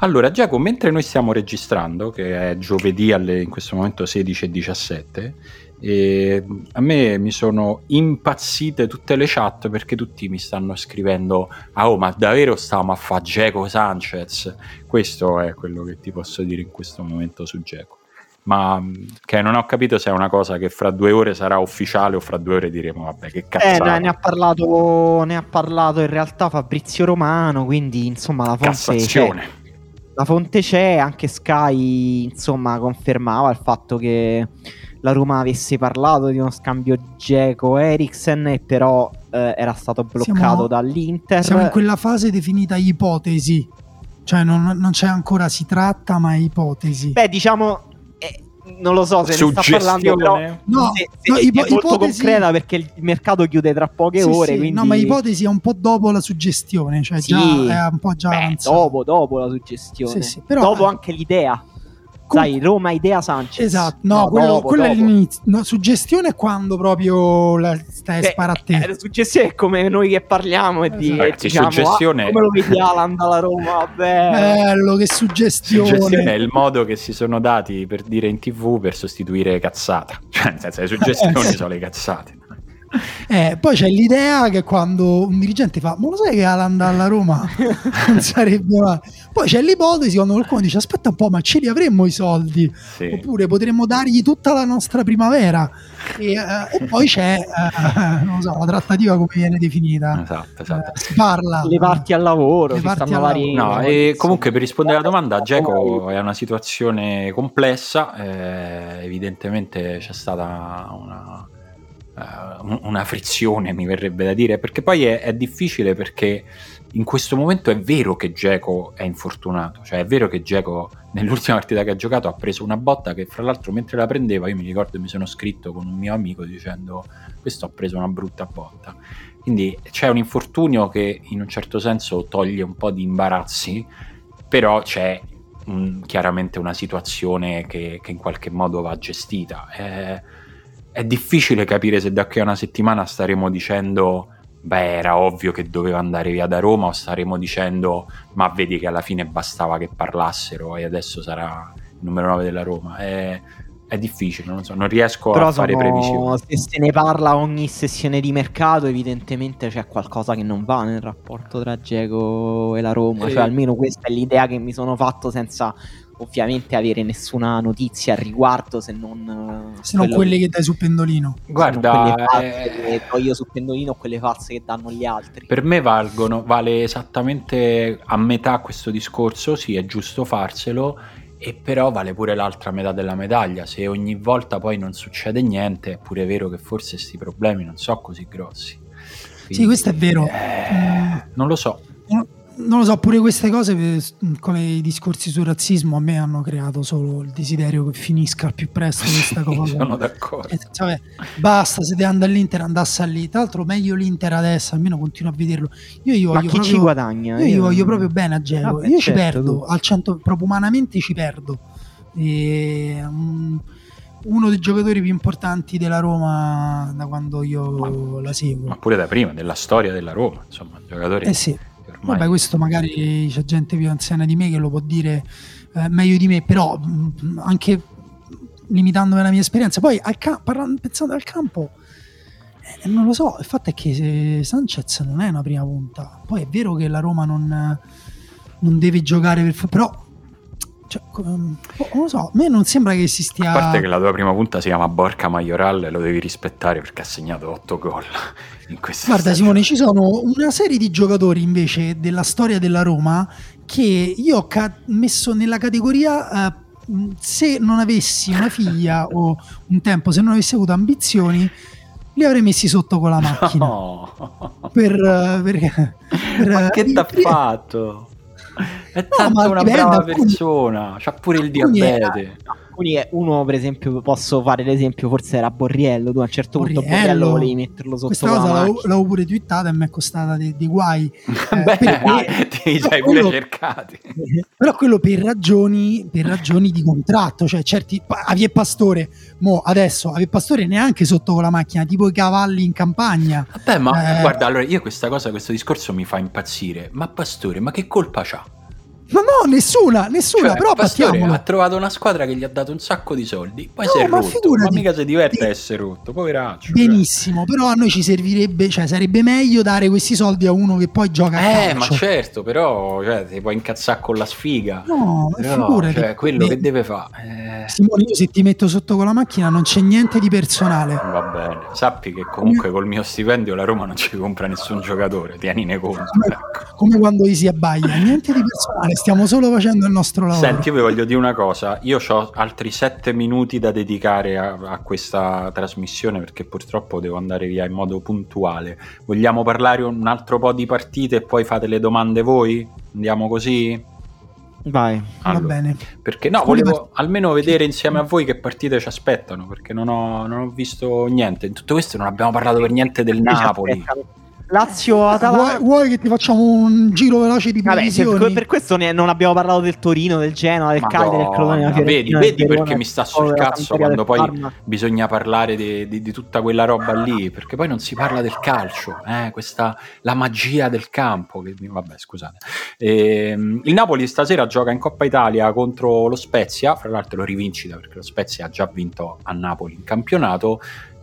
Allora, Giacomo, mentre noi stiamo registrando, che è giovedì alle, in questo momento 16 e 17, e a me mi sono impazzite tutte le chat perché tutti mi stanno scrivendo: Ah, oh, ma davvero stiamo a fare Geco Sanchez? Questo è quello che ti posso dire in questo momento su Geco. Ma che non ho capito se è una cosa che fra due ore sarà ufficiale o fra due ore diremo: Vabbè, che cazzo. Eh, ne ha, parlato, ne ha parlato in realtà Fabrizio Romano. Quindi, insomma, la fonte c'è. La fonte c'è, anche Sky, insomma, confermava il fatto che la Roma avesse parlato di uno scambio Geco-Eriksen e però eh, era stato bloccato siamo, dall'Inter. Siamo in quella fase definita ipotesi, cioè non, non c'è ancora si tratta ma è ipotesi. Beh diciamo eh, non lo so se ne sta parlando però no, se, se no, ipo- è molto ipotesi... concreta perché il mercato chiude tra poche sì, ore sì, quindi... no ma ipotesi è un po' dopo la suggestione cioè sì. già è un po' già Beh, dopo, dopo la suggestione sì, però, dopo anche l'idea Com- Sai, Roma Idea Sanchez. Esatto, no, no quello, dopo, quello dopo. è l'inizio. No, suggestione è quando proprio la stai Beh, a te. Eh, suggestione è come noi che parliamo e di esatto. diciamo, suggestione... ah, come lo vedi Alan dalla Roma, vabbè. Bello, che suggestione. Suggestione è il modo che si sono dati per dire in tv per sostituire cazzata. Cioè, nel senso, le suggestioni sono le cazzate. Eh, poi c'è l'idea che quando un dirigente fa, ma lo sai che Alan alla Roma non sarebbe male. Poi c'è l'ipotesi quando qualcuno dice aspetta un po', ma ce li avremmo i soldi? Sì. Oppure potremmo dargli tutta la nostra primavera. E, uh, e poi c'è, uh, non so, la trattativa come viene definita. Esatto, esatto. Uh, si parla. Le parti al lavoro. Le parti al vari... No, e comunque per rispondere alla domanda, Geco è una situazione complessa, eh, evidentemente c'è stata una uh, una frizione, mi verrebbe da dire, perché poi è, è, difficile perché in questo momento è vero che Geco è infortunato, cioè è vero che Geco nell'ultima partita che ha giocato ha preso una botta che fra l'altro mentre la prendeva io mi ricordo mi sono scritto con un mio amico dicendo questo ha preso una brutta botta. Quindi c'è un infortunio che in un certo senso toglie un po' di imbarazzi, però c'è un, chiaramente una situazione che, che, in qualche modo va gestita. Eh, è difficile capire se da qui a una settimana staremo dicendo beh era ovvio che doveva andare via da Roma o staremo dicendo ma vedi che alla fine bastava che parlassero e adesso sarà il numero 9 della Roma è, è difficile, non, so, non riesco Però a fare sono, previsioni. Se se ne parla ogni sessione di mercato, evidentemente c'è qualcosa che non va nel rapporto tra Geco e la Roma. E... Cioè, almeno questa è l'idea che mi sono fatto senza ovviamente avere nessuna notizia al riguardo se non, se non quelle che... che dai su pendolino. Guarda, eh... che do io su pendolino o quelle false che danno gli altri. Per me valgono, vale esattamente a metà questo discorso, sì, è giusto farselo. E però vale pure l'altra metà della medaglia, se ogni volta poi non succede niente, è pure vero che forse questi problemi non sono così grossi. Quindi, sì, questo è vero. Eh, non lo so. Non lo so, pure queste cose, eh, come i discorsi sul razzismo, a me hanno creato solo il desiderio che finisca al più presto questa cosa. sono d'accordo. Eh, vabbè, basta, se deve andare all'Inter andasse lì. Tra l'altro meglio l'Inter adesso, almeno continuo a vederlo. Io gli Ma voglio chi proprio, ci guadagna? Io gli Io- voglio proprio bene a Gelo. Vabbè, io ci certo, perdo, tu. al 100, proprio umanamente ci perdo. E, um, uno dei giocatori più importanti della Roma da quando io la seguo. Ma pure da prima, della storia della Roma, insomma, giocatori Eh sì, ormai... Vabbè, questo magari c'è gente più anziana di me che lo può dire eh, meglio di me, però mh, anche limitandomi alla mia esperienza. Poi al ca- parlando- pensando al campo, eh, non lo so, il fatto è che se Sanchez non è una prima punta. Poi è vero che la Roma non, non deve giocare per... però... Cioè, boh, non lo so, a me non sembra che si stia... A parte che la tua prima punta si chiama Borca Majoral e lo devi rispettare perché ha segnato 8 gol in questa Guarda stagione. Simone, ci sono una serie di giocatori invece della storia della Roma che io ho ca- messo nella categoria eh, mh, se non avessi una figlia o un tempo, se non avessi avuto ambizioni, li avrei messi sotto con la macchina. No. Per, eh, per- per- Ma che t'ha per- fatto? È tanto una dipende, brava alcuni- persona, c'ha pure il diabete. Alcuni è- uno, per esempio, posso fare l'esempio, forse era Borriello. Tu a un certo punto Borriello. Borriello volevi metterlo sotto Questa la cosa l'avevo, macchina. l'avevo pure twittata e mi è costata dei, dei guai. Eh, Beh, perché- ti sei però pure quello- cercati. però quello per ragioni, per ragioni di contratto, cioè certi Avie Pastore, mo adesso Avie Pastore neanche sotto con la macchina, tipo i cavalli in campagna. Vabbè, ma Eh. guarda, allora io questa cosa, questo discorso mi fa impazzire. Ma Pastore, ma che colpa c'ha? Ma no, nessuna, nessuna, Cioè, però Pastore ha trovato una squadra che gli ha dato un sacco di soldi, poi No, si è ma rotto. Ma mica si diverte a essere rotto, poveraccio. Benissimo, però a noi ci servirebbe, cioè sarebbe meglio dare questi soldi a uno che poi gioca a Eh, ma certo, però cioè, ti puoi incazzare con la sfiga. No, Però, figurati. cioè, quello Eh, che deve fare? Eh, Simone, io se ti metto sotto con la macchina non c'è niente di personale. va bene. Sappi che comunque col mio stipendio la Roma non ci compra nessun giocatore, tienine conto. Come, ecco. come quando si abbaglia, niente di personale, stiamo solo facendo il nostro lavoro. Senti, io vi voglio dire una cosa. Io ho altri sette minuti da dedicare a, a questa trasmissione perché purtroppo devo andare via in modo puntuale. Vogliamo parlare un altro po' di partite e poi fate le domande voi? Andiamo così? Vai. Va Allora, bene. Perché no, volevo part- almeno vedere insieme a voi che partite ci aspettano, perché non ho, non ho visto niente. In tutto questo non abbiamo parlato per niente del Napoli. Lazio Vuoi, Atalanta. vuoi che ti facciamo un giro veloce di Vabbè, per questo ne- non abbiamo parlato del Torino, del Genoa, del Cagliari, del Crotone, Madonna, vedi, del vedi perché Verona, mi sta sul cazzo quando poi Parma. bisogna parlare di, di- di tutta quella roba lì, perché poi non si parla del calcio, eh, questa, la magia del campo. Che, vabbè, scusate. Ehm, il Napoli stasera gioca in Coppa Italia contro lo Spezia, fra l'altro lo rivincita perché lo Spezia ha già vinto a Napoli in campionato.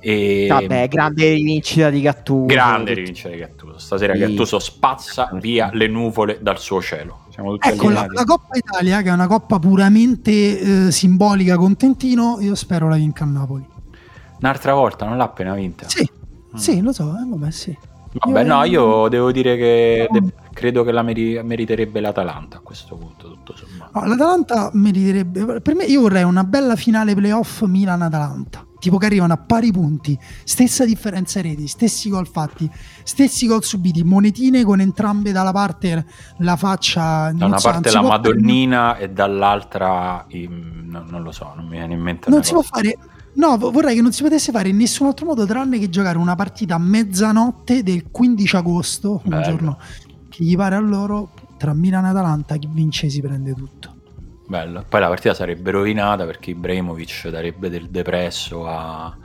E Vabbè, grande rivincita di Gattuso. grande rivincita di Gattuso. Stasera Sì. Gattuso spazza via le nuvole dal suo cielo. Siamo tutti Ecco, la, la Coppa Italia, che è una coppa puramente eh, simbolica contentino, io spero la vinca a Napoli. Un'altra volta, non l'ha appena vinta. Sì, Mm. sì, lo so, eh, vabbè, sì. Vabbè, Io- no, io devo dire che de- credo che la meri- meriterebbe l'Atalanta a questo punto, tutto sommato. No, L'Atalanta meriterebbe. Per me, io vorrei una bella finale playoff Milan-Atalanta. Tipo che arrivano a pari punti, stessa differenza reti, stessi gol fatti, stessi gol subiti, monetine con entrambe dalla parte la faccia. Da una so, parte la può- Madonnina e dall'altra no, non lo so, non mi viene in mente Non si può cosa. fare. No, vo- vorrei che non si potesse fare in nessun altro modo tranne che giocare una partita a mezzanotte del 15 agosto, un Bello. giorno che gli pare a loro, tra Milan e Atalanta, chi vince si prende tutto. Bello. Poi la partita sarebbe rovinata perché Ibrahimovic darebbe del depresso a,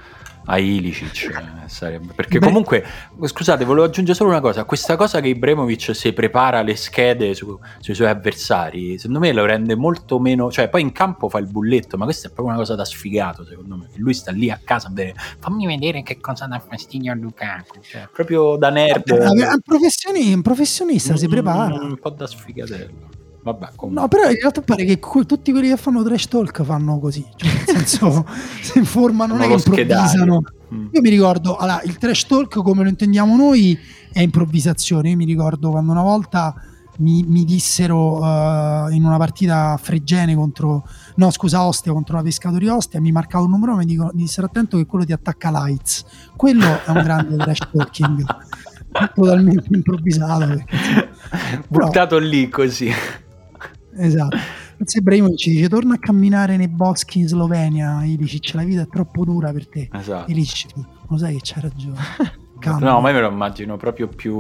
a Ilicic. eh, sarebbe- Perché Beh- comunque, scusate, volevo aggiungere solo una cosa. Questa cosa che Ibrahimovic si prepara le schede su- sui suoi avversari, secondo me lo rende molto meno... Cioè, poi in campo fa il bulletto, ma questa è proprio una cosa da sfigato, secondo me. Lui sta lì a casa a vedere, fammi vedere che cosa dà fastidio a Lukaku. Cioè, proprio da nerd. Eh, un, professioni- un professionista si Mm, prepara. Un po' da sfigatello. Vabbè, comunque. No, però in realtà pare che que- tutti quelli che fanno trash talk fanno così, cioè nel senso si informano, non è Sono che improvvisano. Mm. Io mi ricordo, allora, il trash talk come lo intendiamo noi è improvvisazione. Io mi ricordo quando una volta mi, mi dissero eh, in una partita Fregene contro, no scusa, Ostia contro la Pescatori Ostia, mi marcavo un numero e mi, dicono, mi dissero attento che quello ti attacca lights. Quello è un grande trash talking. totalmente improvvisato. Perché, Buttato lì così. Esatto. Ibrahimovic ci dice torna a camminare nei boschi in Slovenia, Ilicic, la vita è troppo dura per te. Esatto. Ilicic, lo sai che c'hai ragione. Cambia. No, ma io me lo immagino proprio più,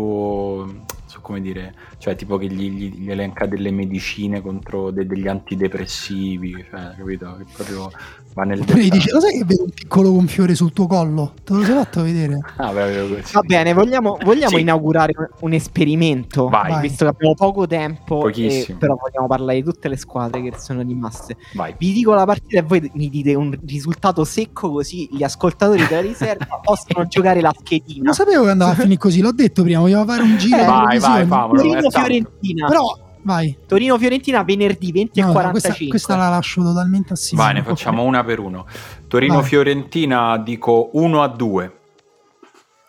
so come dire, cioè tipo che gli, gli- gli elenca delle medicine contro de- degli antidepressivi, cioè, capito? Che proprio va nel Oppure gli dettaglio. dice, lo sai che vedo un piccolo gonfiore sul tuo collo? Te lo sei fatto vedere? Ah, così. Va bene, vogliamo, vogliamo Sì. inaugurare un- esperimento? Vai. Visto che abbiamo poco tempo, Pochissimo. e- però vogliamo parlare di tutte le squadre che sono rimaste. Vai. Vi dico la partita e voi mi dite un risultato secco così gli ascoltatori della riserva possono giocare la schedina. Non sapevo che andava a finire così, l'ho detto prima, vogliamo fare un giro. Eh, vai, vai, tanto. Torino-Fiorentina. Però, vai. Torino-Fiorentina venerdì 20 No, e no, 45. questa, questa la lascio totalmente a Simone. Vai, ne facciamo una per uno. Torino-Fiorentina dico 1 a 2.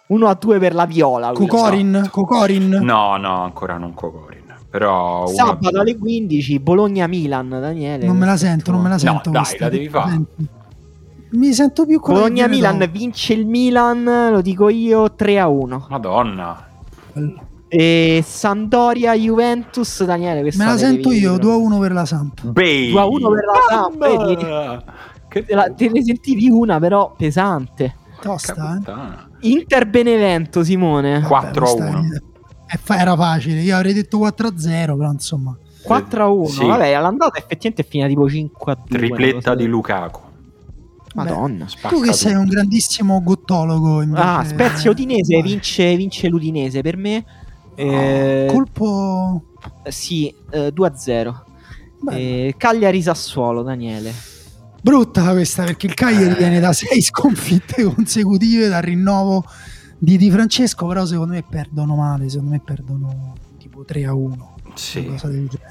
1 a 2 per la Viola. Cocorin, Cocorin. No, no, ancora non Cocorin. Però 1 a Sabato 2. alle 15 Bologna-Milan, Daniele. Non me la sento, non me la No, sento. dai, questa, la devi fare. Mi sento più con la Bologna-Milan Milan vince il Milan, lo dico io, 3 a 1. Madonna. E Sandoria-Juventus, Daniele, questa Me la sento io, dire. 2 a 1 per la Samp. Bei. 2 a 1 per la Samp, vedi? Che Te, la- te ne sentivi una però pesante. Tosta, eh? puttana. Inter-Benevento, Simone. 4 a Vabbè, 1. questa è- è fa- era facile, io avrei detto 4 a 0, però insomma. 4 a 1. Sì. Vabbè, all'andata effettivamente è finita tipo 5 a 2. Tripletta di Lukaku. Madonna. Spacca Tu che sei tutto. un grandissimo gottologo invece. Ah, Spezia Udinese vince, vince l'Udinese per me. Eh, Colpo sì, eh, 2 a 0. Beh, Eh, Cagliari Sassuolo, Daniele. brutta questa perché il Cagliari viene da 6 sconfitte consecutive dal rinnovo di Di Francesco, però secondo me perdono male, secondo me perdono tipo 3 a 1. Sì.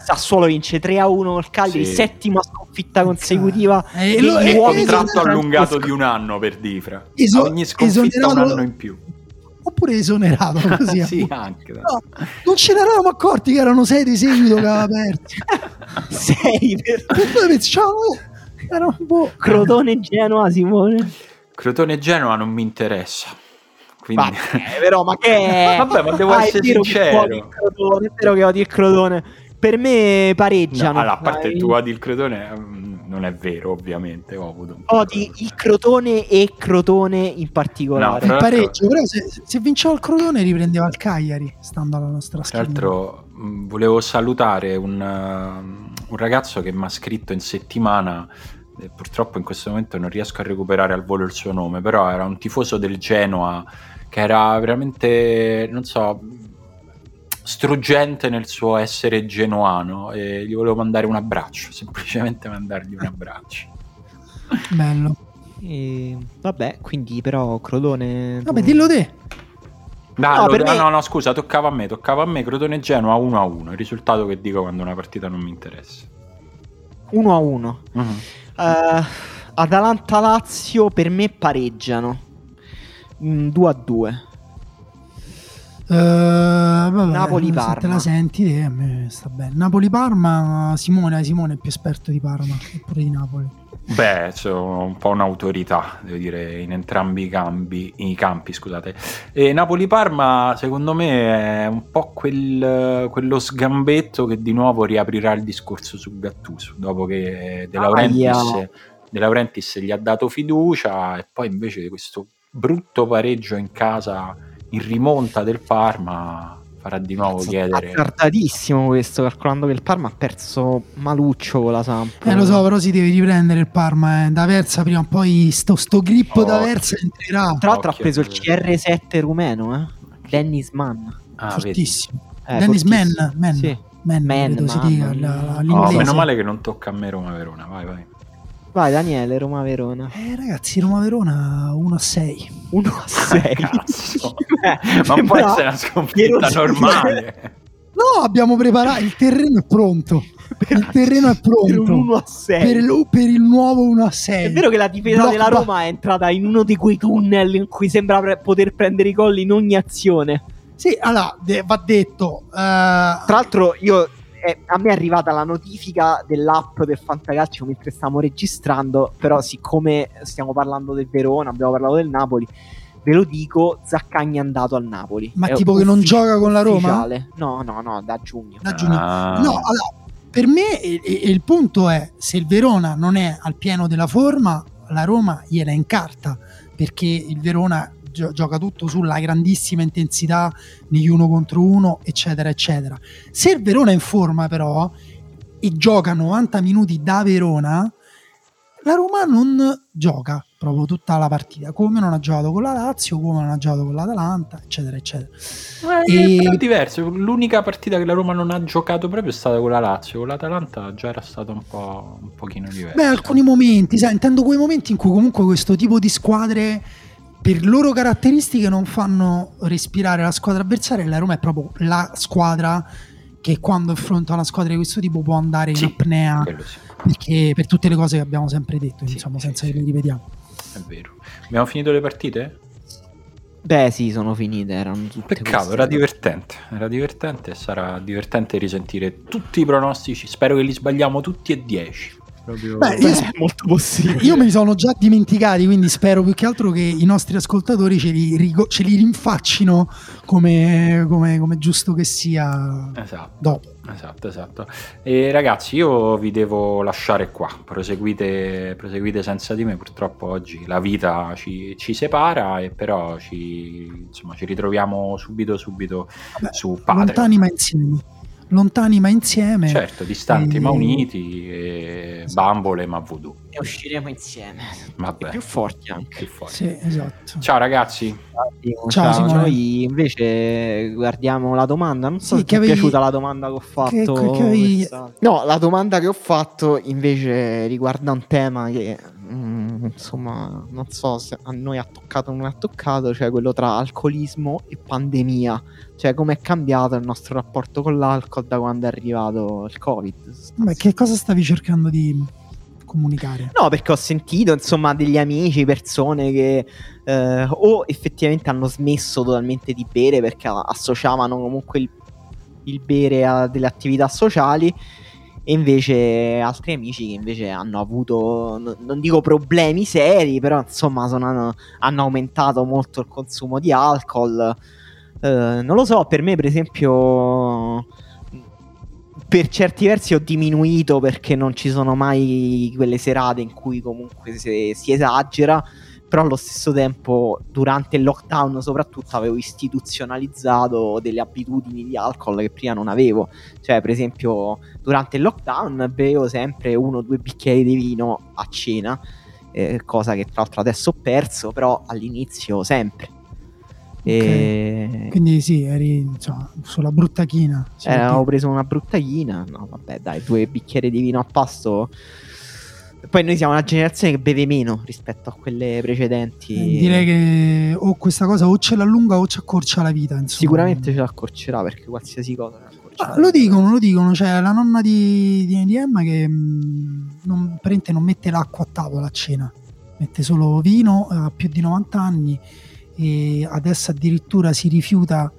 Sassuolo vince 3 a 1 col Cagliari, Sì. settima sconfitta consecutiva. Eh, lo- eh, uomini Contratto esonerato- di allungato Francesco. di un anno per Difra. Eso- Ogni sconfitta un anno in più. Oppure esonerato così. sì, anche. dai. No, non ce ne eravamo accorti che erano 6 di seguito che aveva perso. 6 per E pensavo, erano boh. Crotone Genoa, Simone. Crotone Genoa non mi interessa. Quindi... Vabbè, però, ma che? Vabbè, ma devo Ah, essere sincero. il Crotone, è vero che odi il Crotone. Per me No, pareggiano. allora, a parte Dai. tu odi il Crotone, mm, non è vero, ovviamente. Ho avuto un Odi il Crotone e Crotone in particolare. No, Il Tra pareggio, però se, se vinceva il Crotone riprendeva il Cagliari, stando alla nostra Tra scheda. l'altro mh, volevo salutare un, uh, un ragazzo che mi ha scritto in settimana, e purtroppo in questo momento non riesco a recuperare al volo il suo nome, però era un tifoso del Genoa che era veramente, non so, struggente nel suo essere genuano e gli volevo mandare un abbraccio, semplicemente mandargli un abbraccio. Bello. E, vabbè, quindi però Crotone. Vabbè, dillo te. No, No, lo- per me- no, no, scusa, toccava a me, toccava a me, Crotone Genoa 1 a 1, il risultato che dico quando una partita non mi interessa. 1 a 1. Mhm. Eh, Atalanta-Lazio per me pareggiano. 2 a 2. Eh, vabbè, Napoli-Parma. Se te la senti, a me sta bene. Napoli-Parma, Simone, Simone è più esperto di Parma, eppure di Napoli. Beh, sono un po' un'autorità, devo dire, in entrambi i campi, i campi, scusate. E Napoli-Parma, secondo me, è un po' quel- quello sgambetto che di nuovo riaprirà il discorso su Gattuso, dopo che De Laurentiis, Aia. De Laurentiis gli ha dato fiducia e poi invece di questo brutto pareggio in casa in rimonta del Parma farà di nuovo chiedere... Azzardatissimo questo, calcolando che il Parma ha perso maluccio con la Samp. Eh, lo so, però si deve riprendere il Parma. Eh. Da Versa prima o poi sto, sto grippo da Occhio. Versa entrerà. Tra l'altro ha preso il eh. CR7 rumeno, eh? Dennis Mann. Ah, fortissimo. Eh, Dennis fortissimo. Mann, Mann, Sì. Mann, Man, credo si man. dica la- la- Oh, meno male che non tocca a me Roma-Verona, vai vai. Vai Daniele, Roma-Verona. Eh, ragazzi, Roma-Verona 1 a 6. 1 a 6. Cazzo. Ma può essere una sconfitta normale. No, abbiamo preparato, il terreno è pronto. Il terreno è Per un pronto. 1 a 6. Per il, per il nuovo 1 a 6. È vero che la difesa Blocco della ba- Roma è entrata in uno di quei tunnel in cui sembra pre- poter prendere i gol in ogni azione. Sì, allora, de- va detto. eh, Tra l'altro, io eh, a me è arrivata la notifica dell'app del Fantacalcio mentre stiamo registrando. Però, siccome stiamo parlando del Verona, abbiamo parlato del Napoli, ve lo dico, Zaccagni è andato al Napoli. Ma È tipo che non gioca con la Roma? ufficiale. No, no, no, da giugno. Da giugno. Ah. No, allora, per me e- e il punto è se il Verona non è al pieno della forma, la Roma gliela incarta perché il Verona gio- gioca tutto sulla grandissima intensità negli uno contro uno, eccetera, eccetera. Se il Verona è in forma, però, e gioca 90 minuti da Verona, la Roma non gioca proprio tutta la partita, come non ha giocato con la Lazio, come non ha giocato con l'Atalanta, eccetera, eccetera. E- però è diverso. L'unica partita che la Roma non ha giocato proprio è stata con la Lazio. Con l'Atalanta già era stato un po' un pochino diverso. Beh, alcuni momenti, sai, intendo quei momenti in cui comunque questo tipo di squadre per loro caratteristiche non fanno respirare la squadra avversaria e la Roma è proprio la squadra che quando affronta una squadra di questo tipo può andare in Sì, apnea Quello sì, perché per tutte le cose che abbiamo sempre detto, Sì, insomma, sì, senza sì. che le ripetiamo. è vero. Abbiamo finito le partite? Beh, sì, sono finite. Erano tutte Peccato, queste. era divertente. Era divertente e sarà divertente risentire tutti i pronostici. Spero che li sbagliamo tutti e 10. Proprio... Beh, io Beh, molto possibile. Io me li sono già dimenticati, quindi spero più che altro che i nostri ascoltatori ce li, rigo- ce li rinfaccino come, come- come giusto che sia Esatto. dopo. Esatto, esatto. E ragazzi, io vi devo lasciare qua. Proseguite, proseguite senza di me. Purtroppo oggi la vita ci, ci separa, e però ci, insomma, ci ritroviamo subito, subito Vabbè, su Patreon. Lontani ma insieme. Lontani ma insieme. Certo, distanti E- ma uniti, e bambole ma voodoo. E usciremo insieme. Vabbè, E più forti anche. più forti. Sì, esatto. Ciao ragazzi. Ciao, Ciao, Simone. Noi invece guardiamo la domanda. Non so Sì, se ti è avevi- piaciuta la domanda che ho fatto. che- che avevi- No, la domanda che ho fatto invece riguarda un tema che mm, insomma non so se a noi ha toccato o non ha toccato, cioè quello tra alcolismo e pandemia. Cioè come è cambiato il nostro rapporto con l'alcol da quando è arrivato il Covid. Beh, che cosa stavi cercando di comunicare? No, perché ho sentito insomma degli amici, persone che eh, o effettivamente hanno smesso totalmente di bere perché associavano comunque il, il bere a delle attività sociali e invece altri amici che invece hanno avuto, n- non dico problemi seri, però insomma sono- hanno aumentato molto il consumo di alcol. Eh, non lo so, per me per esempio per certi versi ho diminuito perché non ci sono mai quelle serate in cui comunque si, si esagera, però allo stesso tempo durante il lockdown soprattutto avevo istituzionalizzato delle abitudini di alcol che prima non avevo, cioè per esempio durante il lockdown bevo sempre uno o due bicchieri di vino a cena, eh, cosa che tra l'altro adesso ho perso, però all'inizio sempre. E... Quindi sì, eri insomma, sulla brutta china. Eh, avevo preso una brutta china. No, vabbè, dai, due bicchieri di vino a pasto. Poi noi siamo una generazione che beve meno rispetto a quelle precedenti. Eh, Direi che o questa cosa o ce l'allunga o ci accorcia la vita. Insomma. Sicuramente ce l'accorcerà perché qualsiasi cosa. Ma lo dicono, lo dicono. C'è la nonna di, di, di Emma che mh, non, praticamente non mette l'acqua a tavola a cena, mette solo vino, ha più di 90 anni e adesso addirittura si rifiuta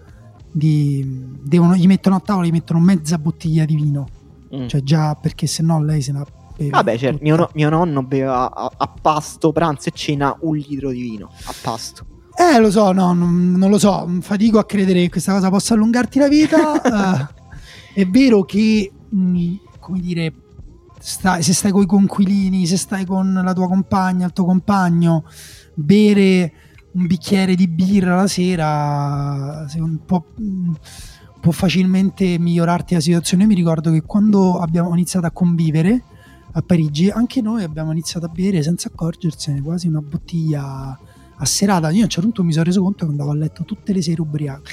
di... Devono, gli mettono a tavola, gli mettono mezza bottiglia di vino, Mm. cioè già perché se no lei se la beve. Vabbè, certo, mio, mio nonno beveva a, a pasto, pranzo e cena un litro di vino a pasto. Eh, lo so, no, non, non lo so, fatico a credere che questa cosa possa allungarti la vita. Eh, è vero che, mh, come dire, stai- se stai con i conquilini, se stai con la tua compagna, il tuo compagno, bere un bicchiere di birra la sera mh, può facilmente migliorarti la situazione. Io mi ricordo che quando abbiamo iniziato a convivere a Parigi, anche noi abbiamo iniziato a bere senza accorgersene quasi una bottiglia a serata. Io a un certo punto mi sono reso conto che andavo a letto tutte le sere ubriaco.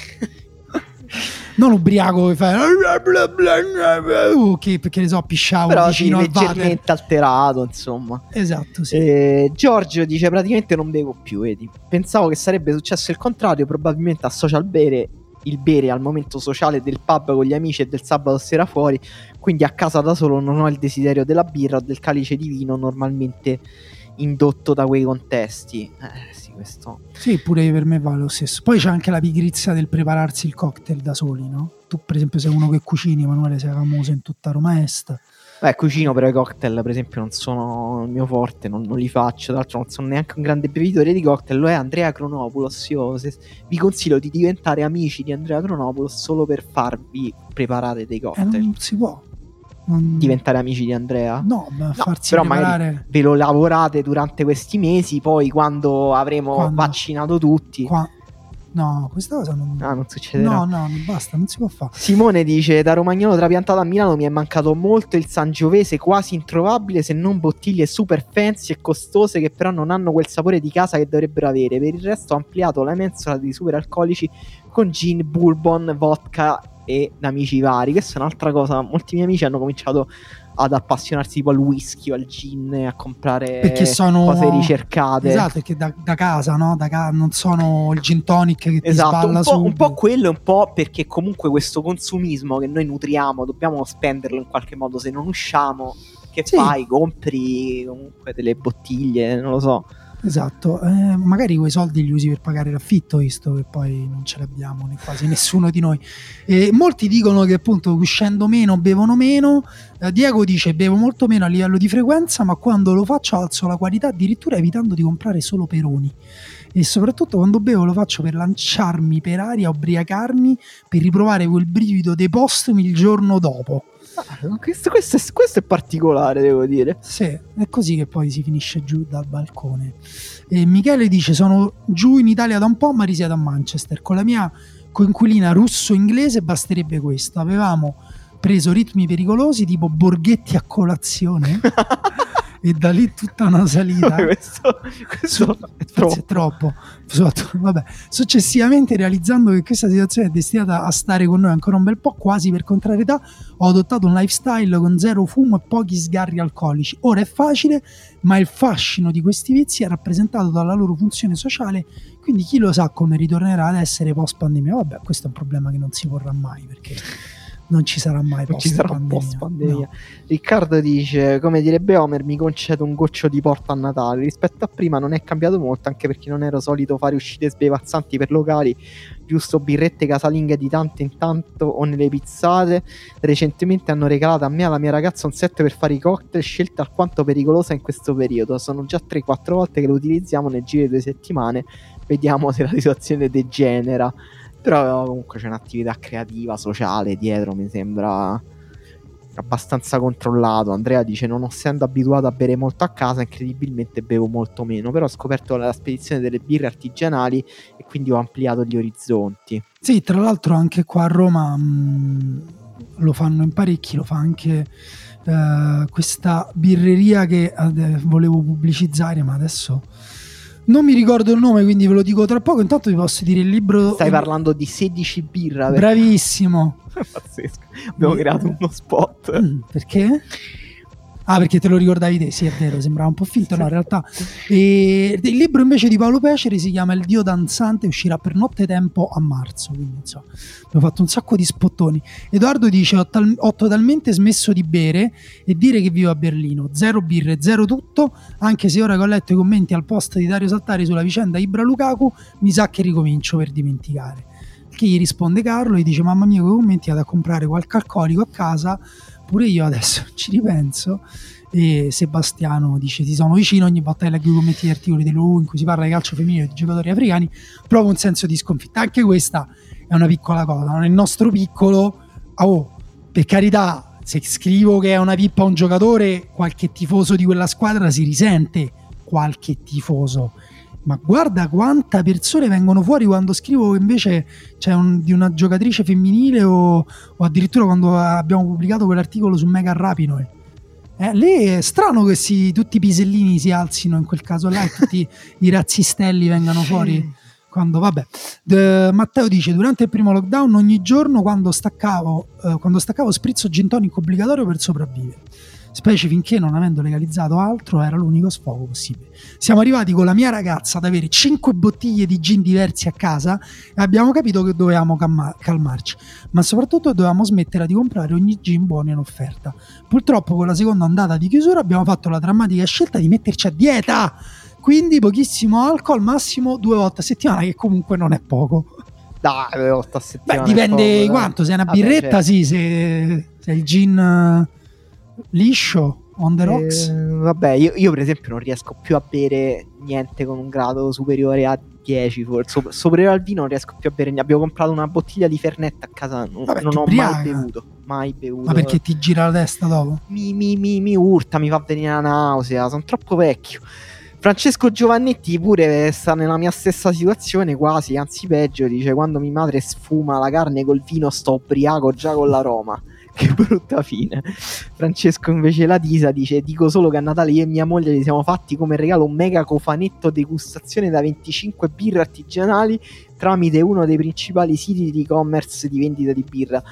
Non ubriaco che fai uh, che perché ne so pisciavo Però sì, vicino water leggermente alterato, insomma. esatto sì. Eh, Giorgio dice praticamente non bevo più, vedi. Pensavo che sarebbe successo il contrario, probabilmente associa il bere il bere al momento sociale del pub con gli amici e del sabato sera fuori, quindi a casa da solo non ho il desiderio della birra o del calice di vino normalmente indotto da quei contesti. Eh sì, questo. Sì, pure per me vale lo stesso. Poi c'è anche la pigrizia del prepararsi il cocktail da soli, no? Tu, per esempio, sei uno che cucini, Emanuele, sei famoso in tutta Roma Est. Beh, cucino però i cocktail, per esempio, non sono il mio forte, non, non li faccio. Tra l'altro, non sono neanche un grande bevitore di cocktail. Lo è Andrea Cronopoulos. Io se- vi consiglio di diventare amici di Andrea Cronopoulos solo per farvi preparare dei Eh, cocktail. non si può. Non- Diventare amici di Andrea? No, ma farsi però preparare... magari ve lo lavorate durante questi mesi, poi quando avremo Quando? vaccinato tutti. Qua- No, questa cosa non... Ah, non succederà. no, no, basta, non si può fare. Simone dice: Da romagnolo trapiantato a Milano mi è mancato molto il Sangiovese, quasi introvabile se non bottiglie super fancy e costose che però non hanno quel sapore di casa che dovrebbero avere. Per il resto ho ampliato la mensola di superalcolici con gin, bourbon, vodka e amici vari. Questa è un'altra cosa. Molti miei amici hanno cominciato ad appassionarsi tipo al whisky o al gin, a comprare Perché sono... cose ricercate. Esatto, perché da, da casa, no? Da ca- non sono il gin tonic che ti Esatto, sballa un po', un subito. po' quello un po' perché comunque questo consumismo che noi nutriamo dobbiamo spenderlo in qualche modo, se non usciamo che Sì. fai? Compri comunque delle bottiglie, non lo so. Esatto, eh, magari quei soldi li usi per pagare l'affitto, visto che poi non ce l'abbiamo né quasi nessuno di noi. E molti dicono che appunto uscendo meno bevono meno. Eh, Diego dice bevo molto meno a livello di frequenza, ma quando lo faccio alzo la qualità, addirittura evitando di comprare solo peroni. E soprattutto quando bevo lo faccio per lanciarmi per aria, ubriacarmi, per riprovare quel brivido dei postumi il giorno dopo. Ah, questo, questo è, questo è particolare, devo dire. Sì, è così che poi si finisce giù dal balcone. E Michele dice: Sono giù in Italia da un po', ma risiedo a Manchester. Con la mia coinquilina russo-inglese basterebbe questo. Avevamo preso ritmi pericolosi tipo borghetti a colazione. e da lì tutta una salita. questo questo è troppo. è troppo. Successivamente, realizzando che questa situazione è destinata a stare con noi ancora un bel po', quasi per contrarietà, ho adottato un lifestyle con zero fumo e pochi sgarri alcolici. Ora è facile, ma il fascino di questi vizi è rappresentato dalla loro funzione sociale, quindi chi lo sa come ritornerà ad essere post pandemia. Vabbè, questo è un problema che non si porrà mai perché non ci sarà mai Non ci sarà pandemia. post pandemia. Riccardo dice: Come direbbe Homer, mi concedo un goccio di porta a Natale. Rispetto a prima non è cambiato molto, anche perché non ero solito fare uscite sbevazzanti per locali, giusto birrette casalinghe di tanto in tanto o nelle pizzate. Recentemente hanno regalato a me e alla mia ragazza un set per fare i cocktail, scelta alquanto pericolosa in questo periodo. Sono già 3-4 volte che lo utilizziamo nel giro di due settimane. Vediamo se la situazione degenera. Però comunque c'è un'attività creativa, sociale dietro, mi sembra abbastanza controllato. Andrea dice: Non essendo abituato a bere molto a casa, incredibilmente bevo molto meno. Però ho scoperto la spedizione delle birre artigianali e quindi ho ampliato gli orizzonti. Sì, tra l'altro anche qua a Roma mh, lo fanno in parecchi, lo fa anche eh, questa birreria che eh, volevo pubblicizzare, ma adesso non mi ricordo il nome, quindi ve lo dico tra poco. Intanto vi posso dire il libro. Stai parlando di 16 birra. Bravissimo. Pazzesco. Abbiamo creato uno spot. Mm, Perché? Ah, perché te lo ricordavi te, sì, è vero, sembrava un po' finto, no, in realtà. E il libro invece di Paolo Peceri si chiama Il Dio danzante, uscirà per notte tempo a marzo, quindi insomma, abbiamo fatto un sacco di spottoni. Edoardo dice, ho, tal- ho totalmente smesso di bere e dire che vivo a Berlino, zero birre, zero tutto, anche se ora che ho letto i commenti al post di Dario Saltari sulla vicenda Ibra Lukaku, mi sa che ricomincio per dimenticare. Che gli risponde Carlo e dice, mamma mia, con i commenti vado a comprare qualche alcolico a casa, pure io adesso ci ripenso e Sebastiano dice ti sono vicino ogni volta che leggo i commenti di articoli di in cui si parla di calcio femminile e di giocatori africani provo un senso di sconfitta. Anche questa è una piccola cosa nel nostro piccolo. Oh, per carità se scrivo che è una pippa un giocatore qualche tifoso di quella squadra si risente. Qualche tifoso ma guarda quanta persone vengono fuori quando scrivo invece c'è un- di una giocatrice femminile o, o addirittura quando abbiamo pubblicato quell'articolo su Megan Rapinoe. Eh, lì è strano che si- tutti i pisellini si alzino in quel caso là e tutti i razzistelli vengano fuori quando vabbè. De- Matteo dice durante il primo lockdown ogni giorno quando staccavo eh, quando staccavo sprizzo gin tonic obbligatorio per sopravvivere specie finché non avendo legalizzato altro era l'unico sfogo possibile siamo arrivati con la mia ragazza ad avere 5 bottiglie di gin diversi a casa e abbiamo capito che dovevamo calma- calmarci ma soprattutto dovevamo smettere di comprare ogni gin buono in offerta purtroppo con la seconda ondata di chiusura abbiamo fatto la drammatica scelta di metterci a dieta quindi pochissimo alcol massimo due volte a settimana che comunque non è poco Dai, due volte a Beh, settimana. è dipende poco, dai. quanto, se è una Vabbè, birretta certo. sì, se, se il gin liscio, on the rocks. Eh, vabbè, io, io per esempio non riesco più a bere niente con un grado superiore a 10, forse. Sop- superiore al vino non riesco più a bere. Ne abbiamo comprato una bottiglia di Fernet a casa. Non, Vabbè, non ho ubriaca. mai bevuto. Mai bevuto. Ma perché ti gira la testa dopo? mi, mi, mi, mi urta, mi fa venire la nausea. Sono troppo vecchio. Francesco Giovannetti pure sta nella mia stessa situazione, quasi, anzi peggio, dice quando mia madre sfuma la carne col vino sto ubriaco già con l'aroma. Che brutta fine. Francesco invece la Tisa dice dico solo che a Natale io e mia moglie gli siamo fatti come regalo un mega cofanetto degustazione da 25 birre artigianali tramite uno dei principali siti di e-commerce di vendita di birra.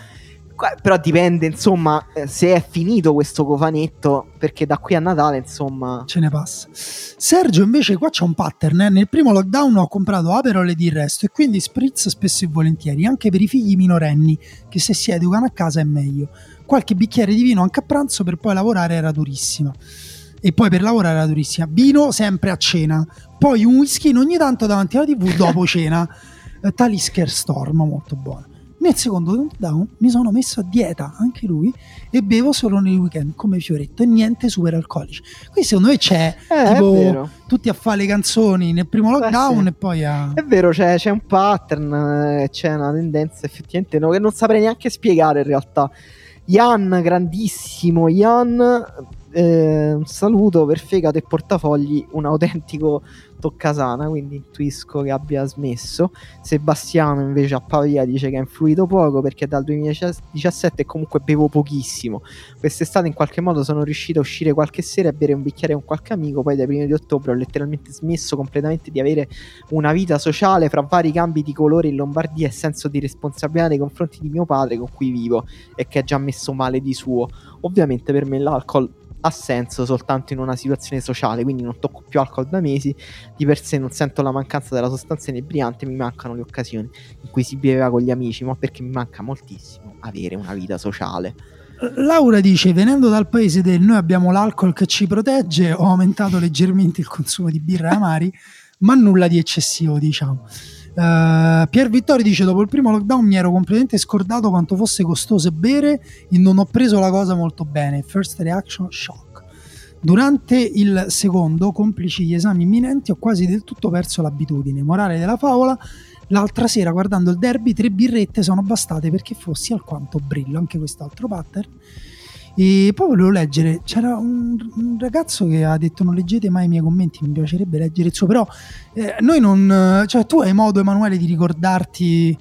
Però dipende, insomma, eh, se è finito questo cofanetto, perché da qui a Natale, insomma... Ce ne passa. Sergio invece qua c'è un pattern. eh. Nel primo lockdown ho comprato Aperol ed il resto e quindi spritz spesso e volentieri, anche per i figli minorenni che se si educano a casa è meglio. Qualche bicchiere di vino anche a pranzo per poi lavorare era durissima. E poi per lavorare era durissima. Vino sempre a cena. Poi un whisky ogni tanto davanti alla tv dopo cena. Eh, Talisker Storm, molto buono. Nel secondo lockdown mi sono messo a dieta, anche lui, e bevo solo nei weekend come fioretto e niente super alcolici. Qui secondo me c'è Eh, tipo è vero. tutti a fare le canzoni nel primo Eh, lockdown sì. e poi a... È vero, c'è, c'è un pattern, eh, c'è una tendenza effettivamente no, che non saprei neanche spiegare in realtà. Ian, grandissimo Ian, un saluto per fegato e portafogli, un autentico toccasana, quindi intuisco che abbia smesso. Sebastiano invece a Pavia dice che ha influito poco perché dal 2017 comunque bevo pochissimo. Quest'estate in qualche modo sono riuscito a uscire qualche sera e bere un bicchiere con qualche amico, poi dai primi di ottobre ho letteralmente smesso completamente di avere una vita sociale fra vari cambi di colore in Lombardia e senso di responsabilità nei confronti di mio padre con cui vivo e che ha già messo male di suo. Ovviamente per me l'alcol ha senso soltanto in una situazione sociale, quindi non tocco più alcol da mesi, di per sé non sento la mancanza della sostanza inebriante, mi mancano le occasioni in cui si beveva con gli amici, ma perché mi manca moltissimo avere una vita sociale. Laura dice, venendo dal paese del noi abbiamo l'alcol che ci protegge, ho aumentato leggermente il consumo di birra e amari, ma nulla di eccessivo, diciamo. Uh, Pier Vittori dice: Dopo il primo lockdown mi ero completamente scordato quanto fosse costoso bere e non ho preso la cosa molto bene. First reaction shock. Durante il secondo, complici gli esami imminenti, ho quasi del tutto perso l'abitudine. Morale della favola: l'altra sera, guardando il derby, tre birrette sono bastate perché fossi alquanto brillo. Anche quest'altro pattern. E poi volevo leggere, c'era un, un ragazzo che ha detto non leggete mai i miei commenti, mi piacerebbe leggere il suo, però eh, noi non, cioè tu hai modo Emanuele di ricordarti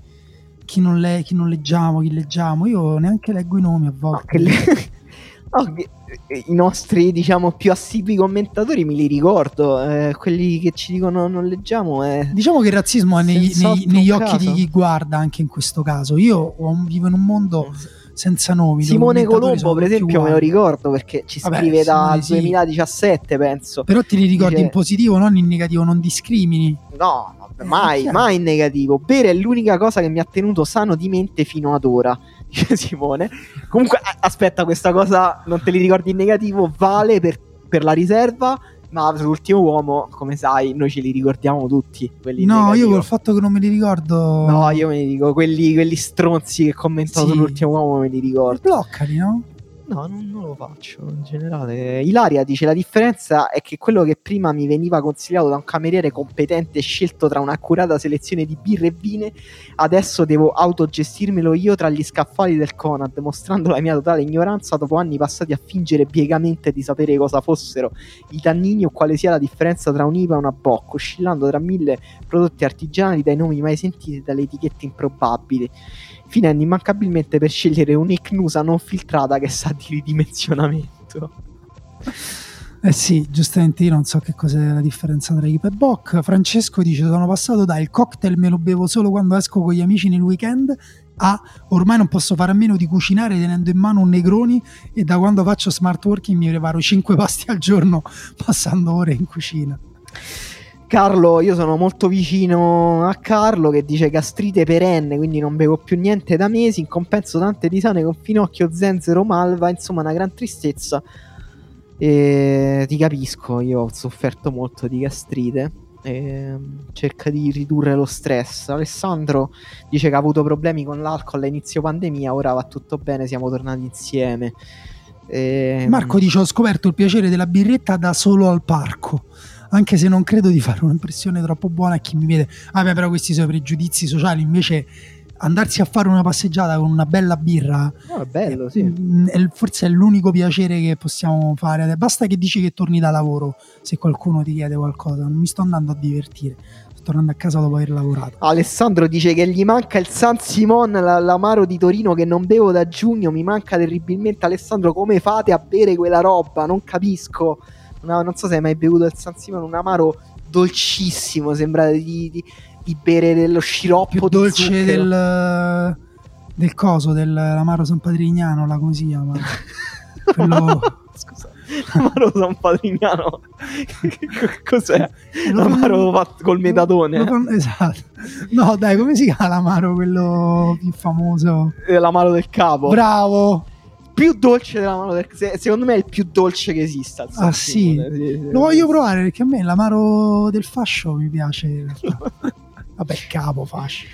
chi non, le, chi non leggiamo, chi leggiamo, io neanche leggo i nomi a volte. le- no, che- eh, I nostri, diciamo, più assidui commentatori me li ricordo, eh, quelli che ci dicono non leggiamo. Eh. Diciamo che il razzismo è nei- negli un occhi di chi guarda anche in questo caso. Io vivo in un mondo senza nomi. Simone Colombo, per esempio, me lo ricordo perché ci Vabbè, scrive Simone sì. 2017, penso. Però ti li ricordi Dice- in positivo, non in negativo, non discrimini. No, vabbè, Eh, mai, chiaro. mai in negativo. Bere è l'unica cosa che mi ha tenuto sano di mente fino ad ora. Dice Simone. Comunque, aspetta, questa cosa non te li ricordi in negativo, vale per, per la riserva. Ma sull'ultimo uomo, come sai, noi ce li ricordiamo tutti. No, io col fatto che non me li ricordo. No, io me li dico, quelli, quelli stronzi che commentano Sì. sull'ultimo uomo me li ricordo. Bloccali, no? No, non, non lo faccio in generale. Ilaria dice: La differenza è che quello che prima mi veniva consigliato da un cameriere competente scelto tra un'accurata selezione di birre e vine, adesso devo autogestirmelo io tra gli scaffali del Conad, mostrando la mia totale ignoranza dopo anni passati a fingere biegamente di sapere cosa fossero i tannini o quale sia la differenza tra un IPA e una Bock, oscillando tra mille prodotti artigianali dai nomi mai sentiti e dalle etichette improbabili finendo immancabilmente per scegliere un'icnusa non filtrata che sa di ridimensionamento. Eh sì, giustamente io non so che cos'è la differenza tra IPA e Bock. Francesco dice: Sono passato da il cocktail me lo bevo solo quando esco con gli amici nel weekend. A ormai non posso fare a meno di cucinare tenendo in mano un Negroni. E da quando faccio smart working mi preparo 5 pasti al giorno passando ore in cucina. Carlo, io sono molto vicino a Carlo che dice gastrite perenne, quindi non bevo più niente da mesi, in compenso tante tisane con finocchio, zenzero, malva, insomma una gran tristezza. E ti capisco, io ho sofferto molto di gastrite. E cerca di ridurre lo stress. Alessandro dice che ha avuto problemi con l'alcol a inizio pandemia, ora va tutto bene, siamo tornati insieme. E... Marco dice: Ho scoperto il piacere della birretta da solo al parco. Anche se non credo di fare un'impressione troppo buona a chi mi vede. Vabbè, però questi sono pregiudizi sociali. Invece, andarsi a fare una passeggiata con una bella birra No, è bello, sì. è- forse è l'unico piacere che possiamo fare. Basta che dici che torni da lavoro se qualcuno ti chiede qualcosa. Non mi sto andando a divertire. Sto tornando a casa dopo aver lavorato. Alessandro dice che gli manca il San Simon, la- l'amaro di Torino che non bevo da giugno, mi manca terribilmente. Alessandro, come fate a bere quella roba? Non capisco. Una- non so se hai mai bevuto il San Simon, un amaro dolcissimo, sembra di, di- di bere dello sciroppo Più dolce del, del coso, dell'amaro San Patrignano, la come si chiama? Quello- Scusa, l'amaro San Patrignano. Che Cos'è? L'amaro fatto col metadone. Esatto. No, dai, come si chiama l'amaro quello più famoso? Eh, L'amaro del capo. Bravo! Più dolce dell'amaro del se- Secondo me è il più dolce che esista. Ah, sì? Sì, sì. Lo voglio provare perché a me l'amaro del fascio mi piace. Vabbè, capo fascio.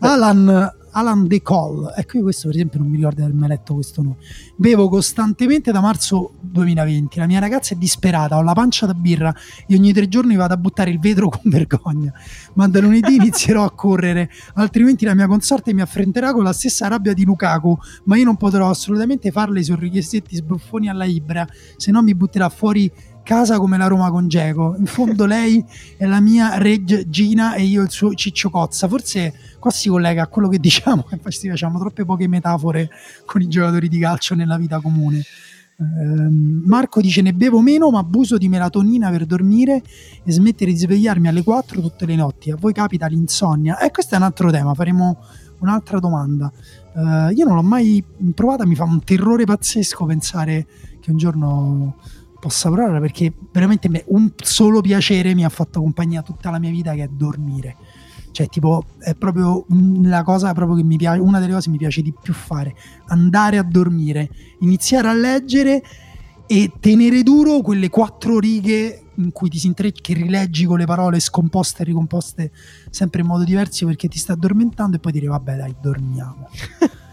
Alan, Alan De Col. Ecco, io questo per esempio non mi ricordo di aver mai letto questo nome. Bevo costantemente da marzo 2020. La mia ragazza è disperata, ho la pancia da birra e ogni tre giorni vado a buttare il vetro con vergogna. Ma da lunedì inizierò a correre, altrimenti la mia consorte mi affrenterà con la stessa rabbia di Lukaku. Ma io non potrò assolutamente farle i sorrisetti sbruffoni alla Ibra, se no mi butterà fuori casa come la Roma con Geco. In fondo lei è la mia regina e io il suo Ciccio Cozza. Forse qua si collega a quello che diciamo, che infatti facciamo troppe poche metafore con i giocatori di calcio nella vita comune. Ehm, Marco dice ne bevo meno ma abuso di melatonina per dormire e smettere di svegliarmi alle 4 tutte le notti. A voi capita l'insonnia? E questo è un altro tema, faremo un'altra domanda. Eh, io non l'ho mai provata, mi fa un terrore pazzesco pensare che un giorno possa provare perché veramente me- un solo piacere mi ha fatto compagnia tutta la mia vita che è dormire. Cioè, tipo, è proprio la cosa proprio che mi piace, una delle cose che mi piace di più fare, andare a dormire, iniziare a leggere e tenere duro quelle quattro righe in cui ti si intrecci, che rileggi con le parole scomposte e ricomposte sempre in modo diverso perché ti sta addormentando e poi dire vabbè dai dormiamo.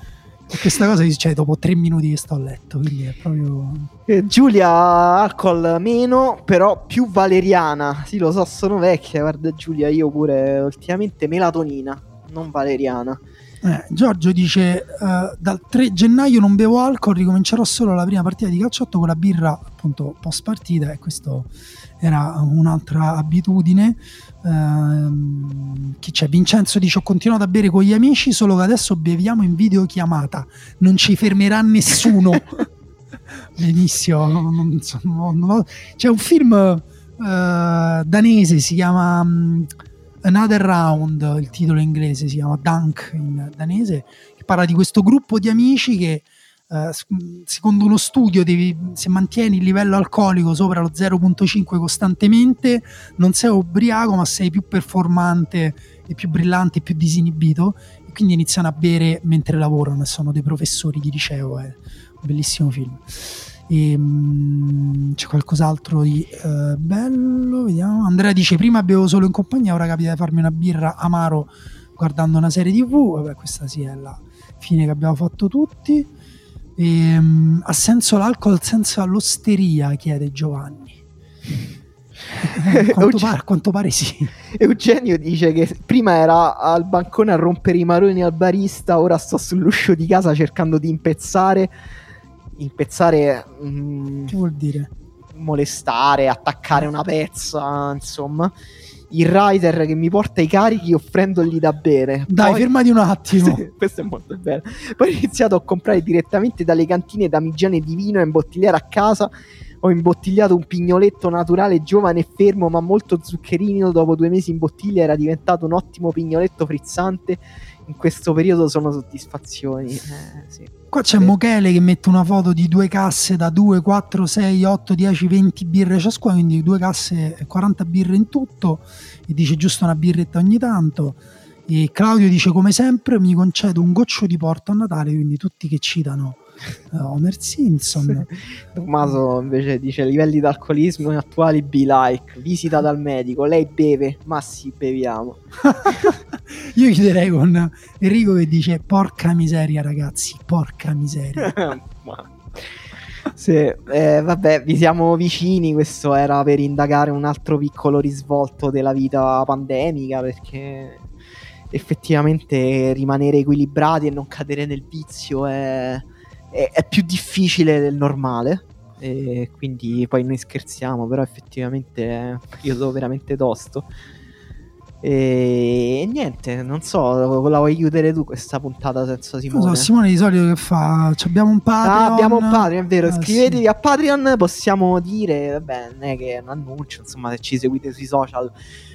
e questa cosa succede dopo tre minuti che sto a letto, quindi è proprio... Eh, Giulia alcol meno, però più valeriana. Sì, lo so, sono vecchia. Guarda, Giulia, io pure ultimamente melatonina, non valeriana. Eh, Giorgio dice: eh, Dal 3 gennaio non bevo alcol, ricomincerò solo la prima partita di calciotto con la birra, appunto, post partita. E questo era un'altra abitudine. Ehm, chi c'è? Vincenzo dice: Ho continuato a bere con gli amici, solo che adesso beviamo in videochiamata. Non ci fermerà nessuno. Benissimo. non- non so, non- C'è un film eh, danese, si chiama. mm, Another Round, il titolo inglese si chiama Dunk in danese, che parla di questo gruppo di amici che eh, s- secondo uno studio devi- se mantieni il livello alcolico sopra lo 0.5 costantemente non sei ubriaco ma sei più performante e più brillante e più disinibito e quindi iniziano a bere mentre lavorano e sono dei professori di liceo è un bellissimo film. E, mm, c'è qualcos'altro di eh, bello? Vediamo. Andrea dice prima bevo solo in compagnia ora capita di farmi una birra amaro guardando una serie tv. Vabbè questa sì è la fine che abbiamo fatto tutti e, mm, ha senso l'alcol senza l'osteria chiede Giovanni quanto, Oggi- pare, quanto pare sì Eugenio dice che prima era al bancone a rompere i maroni al barista, ora sto sull'uscio di casa cercando di impezzare. Impezzare, mm, che vuol dire? molestare, attaccare una pezza, insomma. Il rider che mi porta i carichi offrendogli da bere. dai Poi- fermati un attimo Sì, questo è molto bello. Poi ho iniziato a comprare direttamente dalle cantine damigiane di vino e imbottigliare a casa. Ho imbottigliato un pignoletto naturale giovane e fermo, ma molto zuccherino. Dopo due mesi in bottiglia era diventato un ottimo pignoletto frizzante. In questo periodo sono soddisfazioni. Eh, sì. Qua c'è. Mochele che mette una foto di due casse da 2, 4, 6, 8, 10, 20 birre ciascuna, quindi due casse e 40 birre in tutto, e dice giusto una birretta ogni tanto. E Claudio dice come sempre mi concedo un goccio di porto a Natale, quindi tutti che citano Homer Simpson. Tommaso invece dice livelli d'alcolismo attuali be like. Visita dal medico. Lei beve, ma sì, beviamo. Io chiuderei con Enrico che dice porca miseria ragazzi, porca miseria. Ma- sì, eh, vabbè, vi siamo vicini. Questo era per indagare un altro piccolo risvolto della vita pandemica. Perché effettivamente rimanere equilibrati e non cadere nel vizio è, è, è più difficile del normale. E quindi poi noi scherziamo, però effettivamente è un periodo veramente tosto. E niente, non so, la vuoi chiudere tu questa puntata senza Simone? Non so, Simone di solito che fa? Abbiamo un Patreon. Ah, abbiamo un Patreon, è vero. Eh, Iscrivetevi sì. a Patreon, possiamo dire, vabbè, non è che è un annuncio, insomma, se ci seguite sui social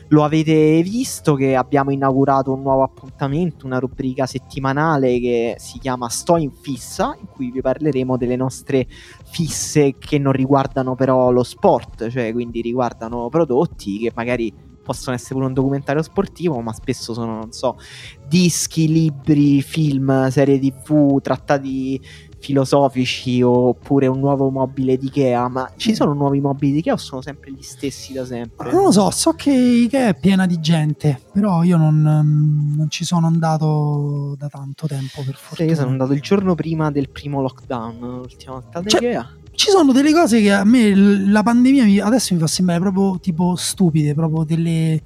lo avete visto che abbiamo inaugurato un nuovo appuntamento, una rubrica settimanale che si chiama Sto in fissa, in cui vi parleremo delle nostre fisse che non riguardano però lo sport, cioè quindi riguardano prodotti che magari possono essere pure un documentario sportivo, ma spesso sono, non so, dischi, libri, film, serie tv, trattati filosofici oppure un nuovo mobile di Ikea. Ma ci sono nuovi mobili di Ikea o sono sempre gli stessi da sempre? Non lo so, so che Ikea è piena di gente, però io non, mm, non ci sono andato da tanto tempo per Sì, fortuna. io sono andato il giorno prima del primo lockdown, l'ultima volta Cioè, Ikea. Ci sono delle cose che a me la pandemia mi- adesso mi fa sembrare proprio tipo stupide, proprio delle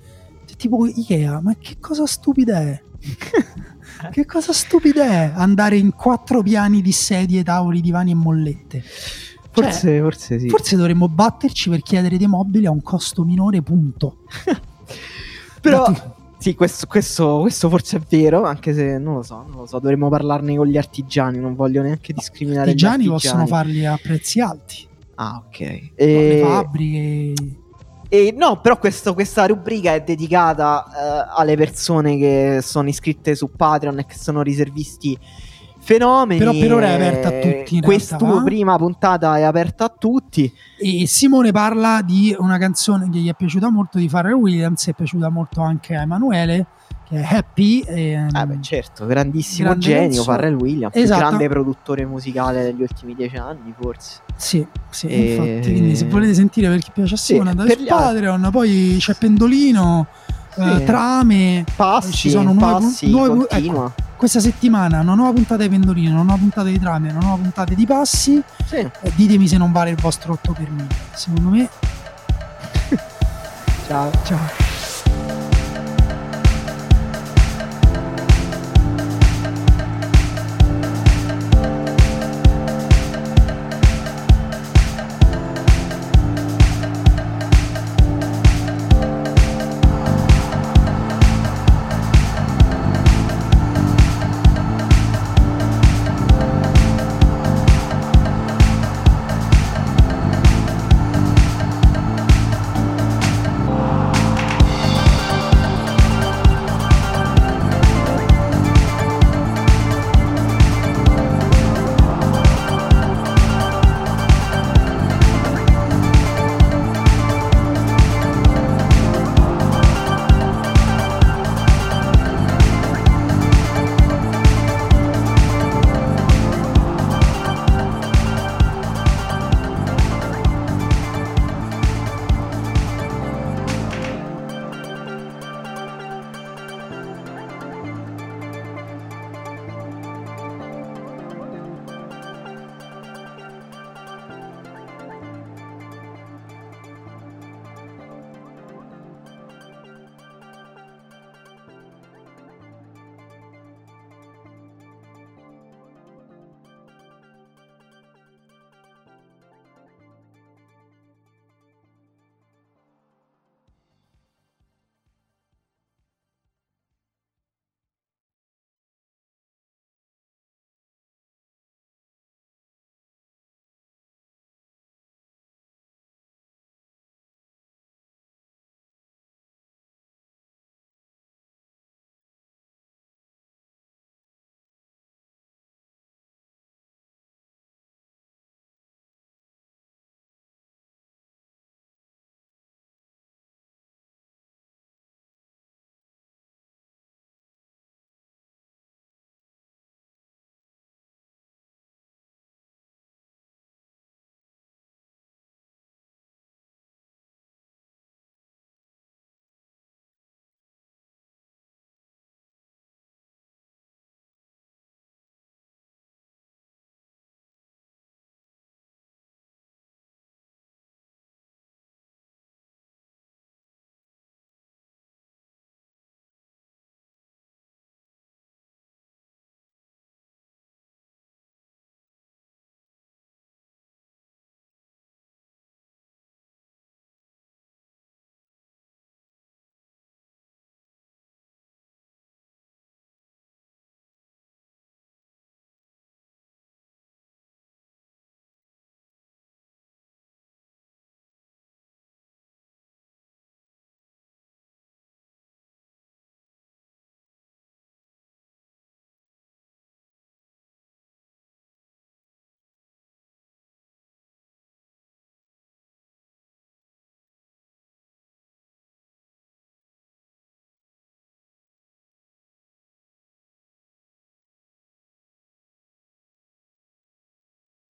tipo Ikea, ma che cosa stupida è? che cosa stupida è andare in quattro piani di sedie, tavoli, divani e mollette? Forse, forse sì. Forse dovremmo batterci per chiedere dei mobili a un costo minore, punto. Però sì, questo, questo- questo forse è vero, anche se non lo so, non lo so, dovremmo parlarne con gli artigiani, non voglio neanche discriminare i gli giani artigiani. possono farli a prezzi alti, Ah, ok. le E, fabbriche. E no, però questo- questa rubrica è dedicata eh, alle persone che sono iscritte su Patreon e che sono riservisti fenomeni. Però per ora è e aperta a tutti, Questa realtà. prima puntata è aperta a tutti. E Simone parla di una canzone che gli è piaciuta molto di Pharrell Williams, è piaciuta molto anche a Emanuele, Happy. E, Ah, beh, certo, grandissimo genio. Pharrell Williams, il Esatto. grande produttore musicale degli ultimi dieci anni, forse. Sì, sì, E- infatti. Quindi se volete sentire per chi piace a Sì, Simone, andate per su gli altri. Patreon, poi c'è Pendolino, eh, Sì. Trame. Passi, Ci sono nuove- passi, nuove- continua. Questa settimana una nuova puntata di Pendolino, una nuova puntata di Trame, una nuova puntata di Passi. Sì. Eh, ditemi se non vale il vostro 8 per 1000. Secondo me, Ciao. ciao.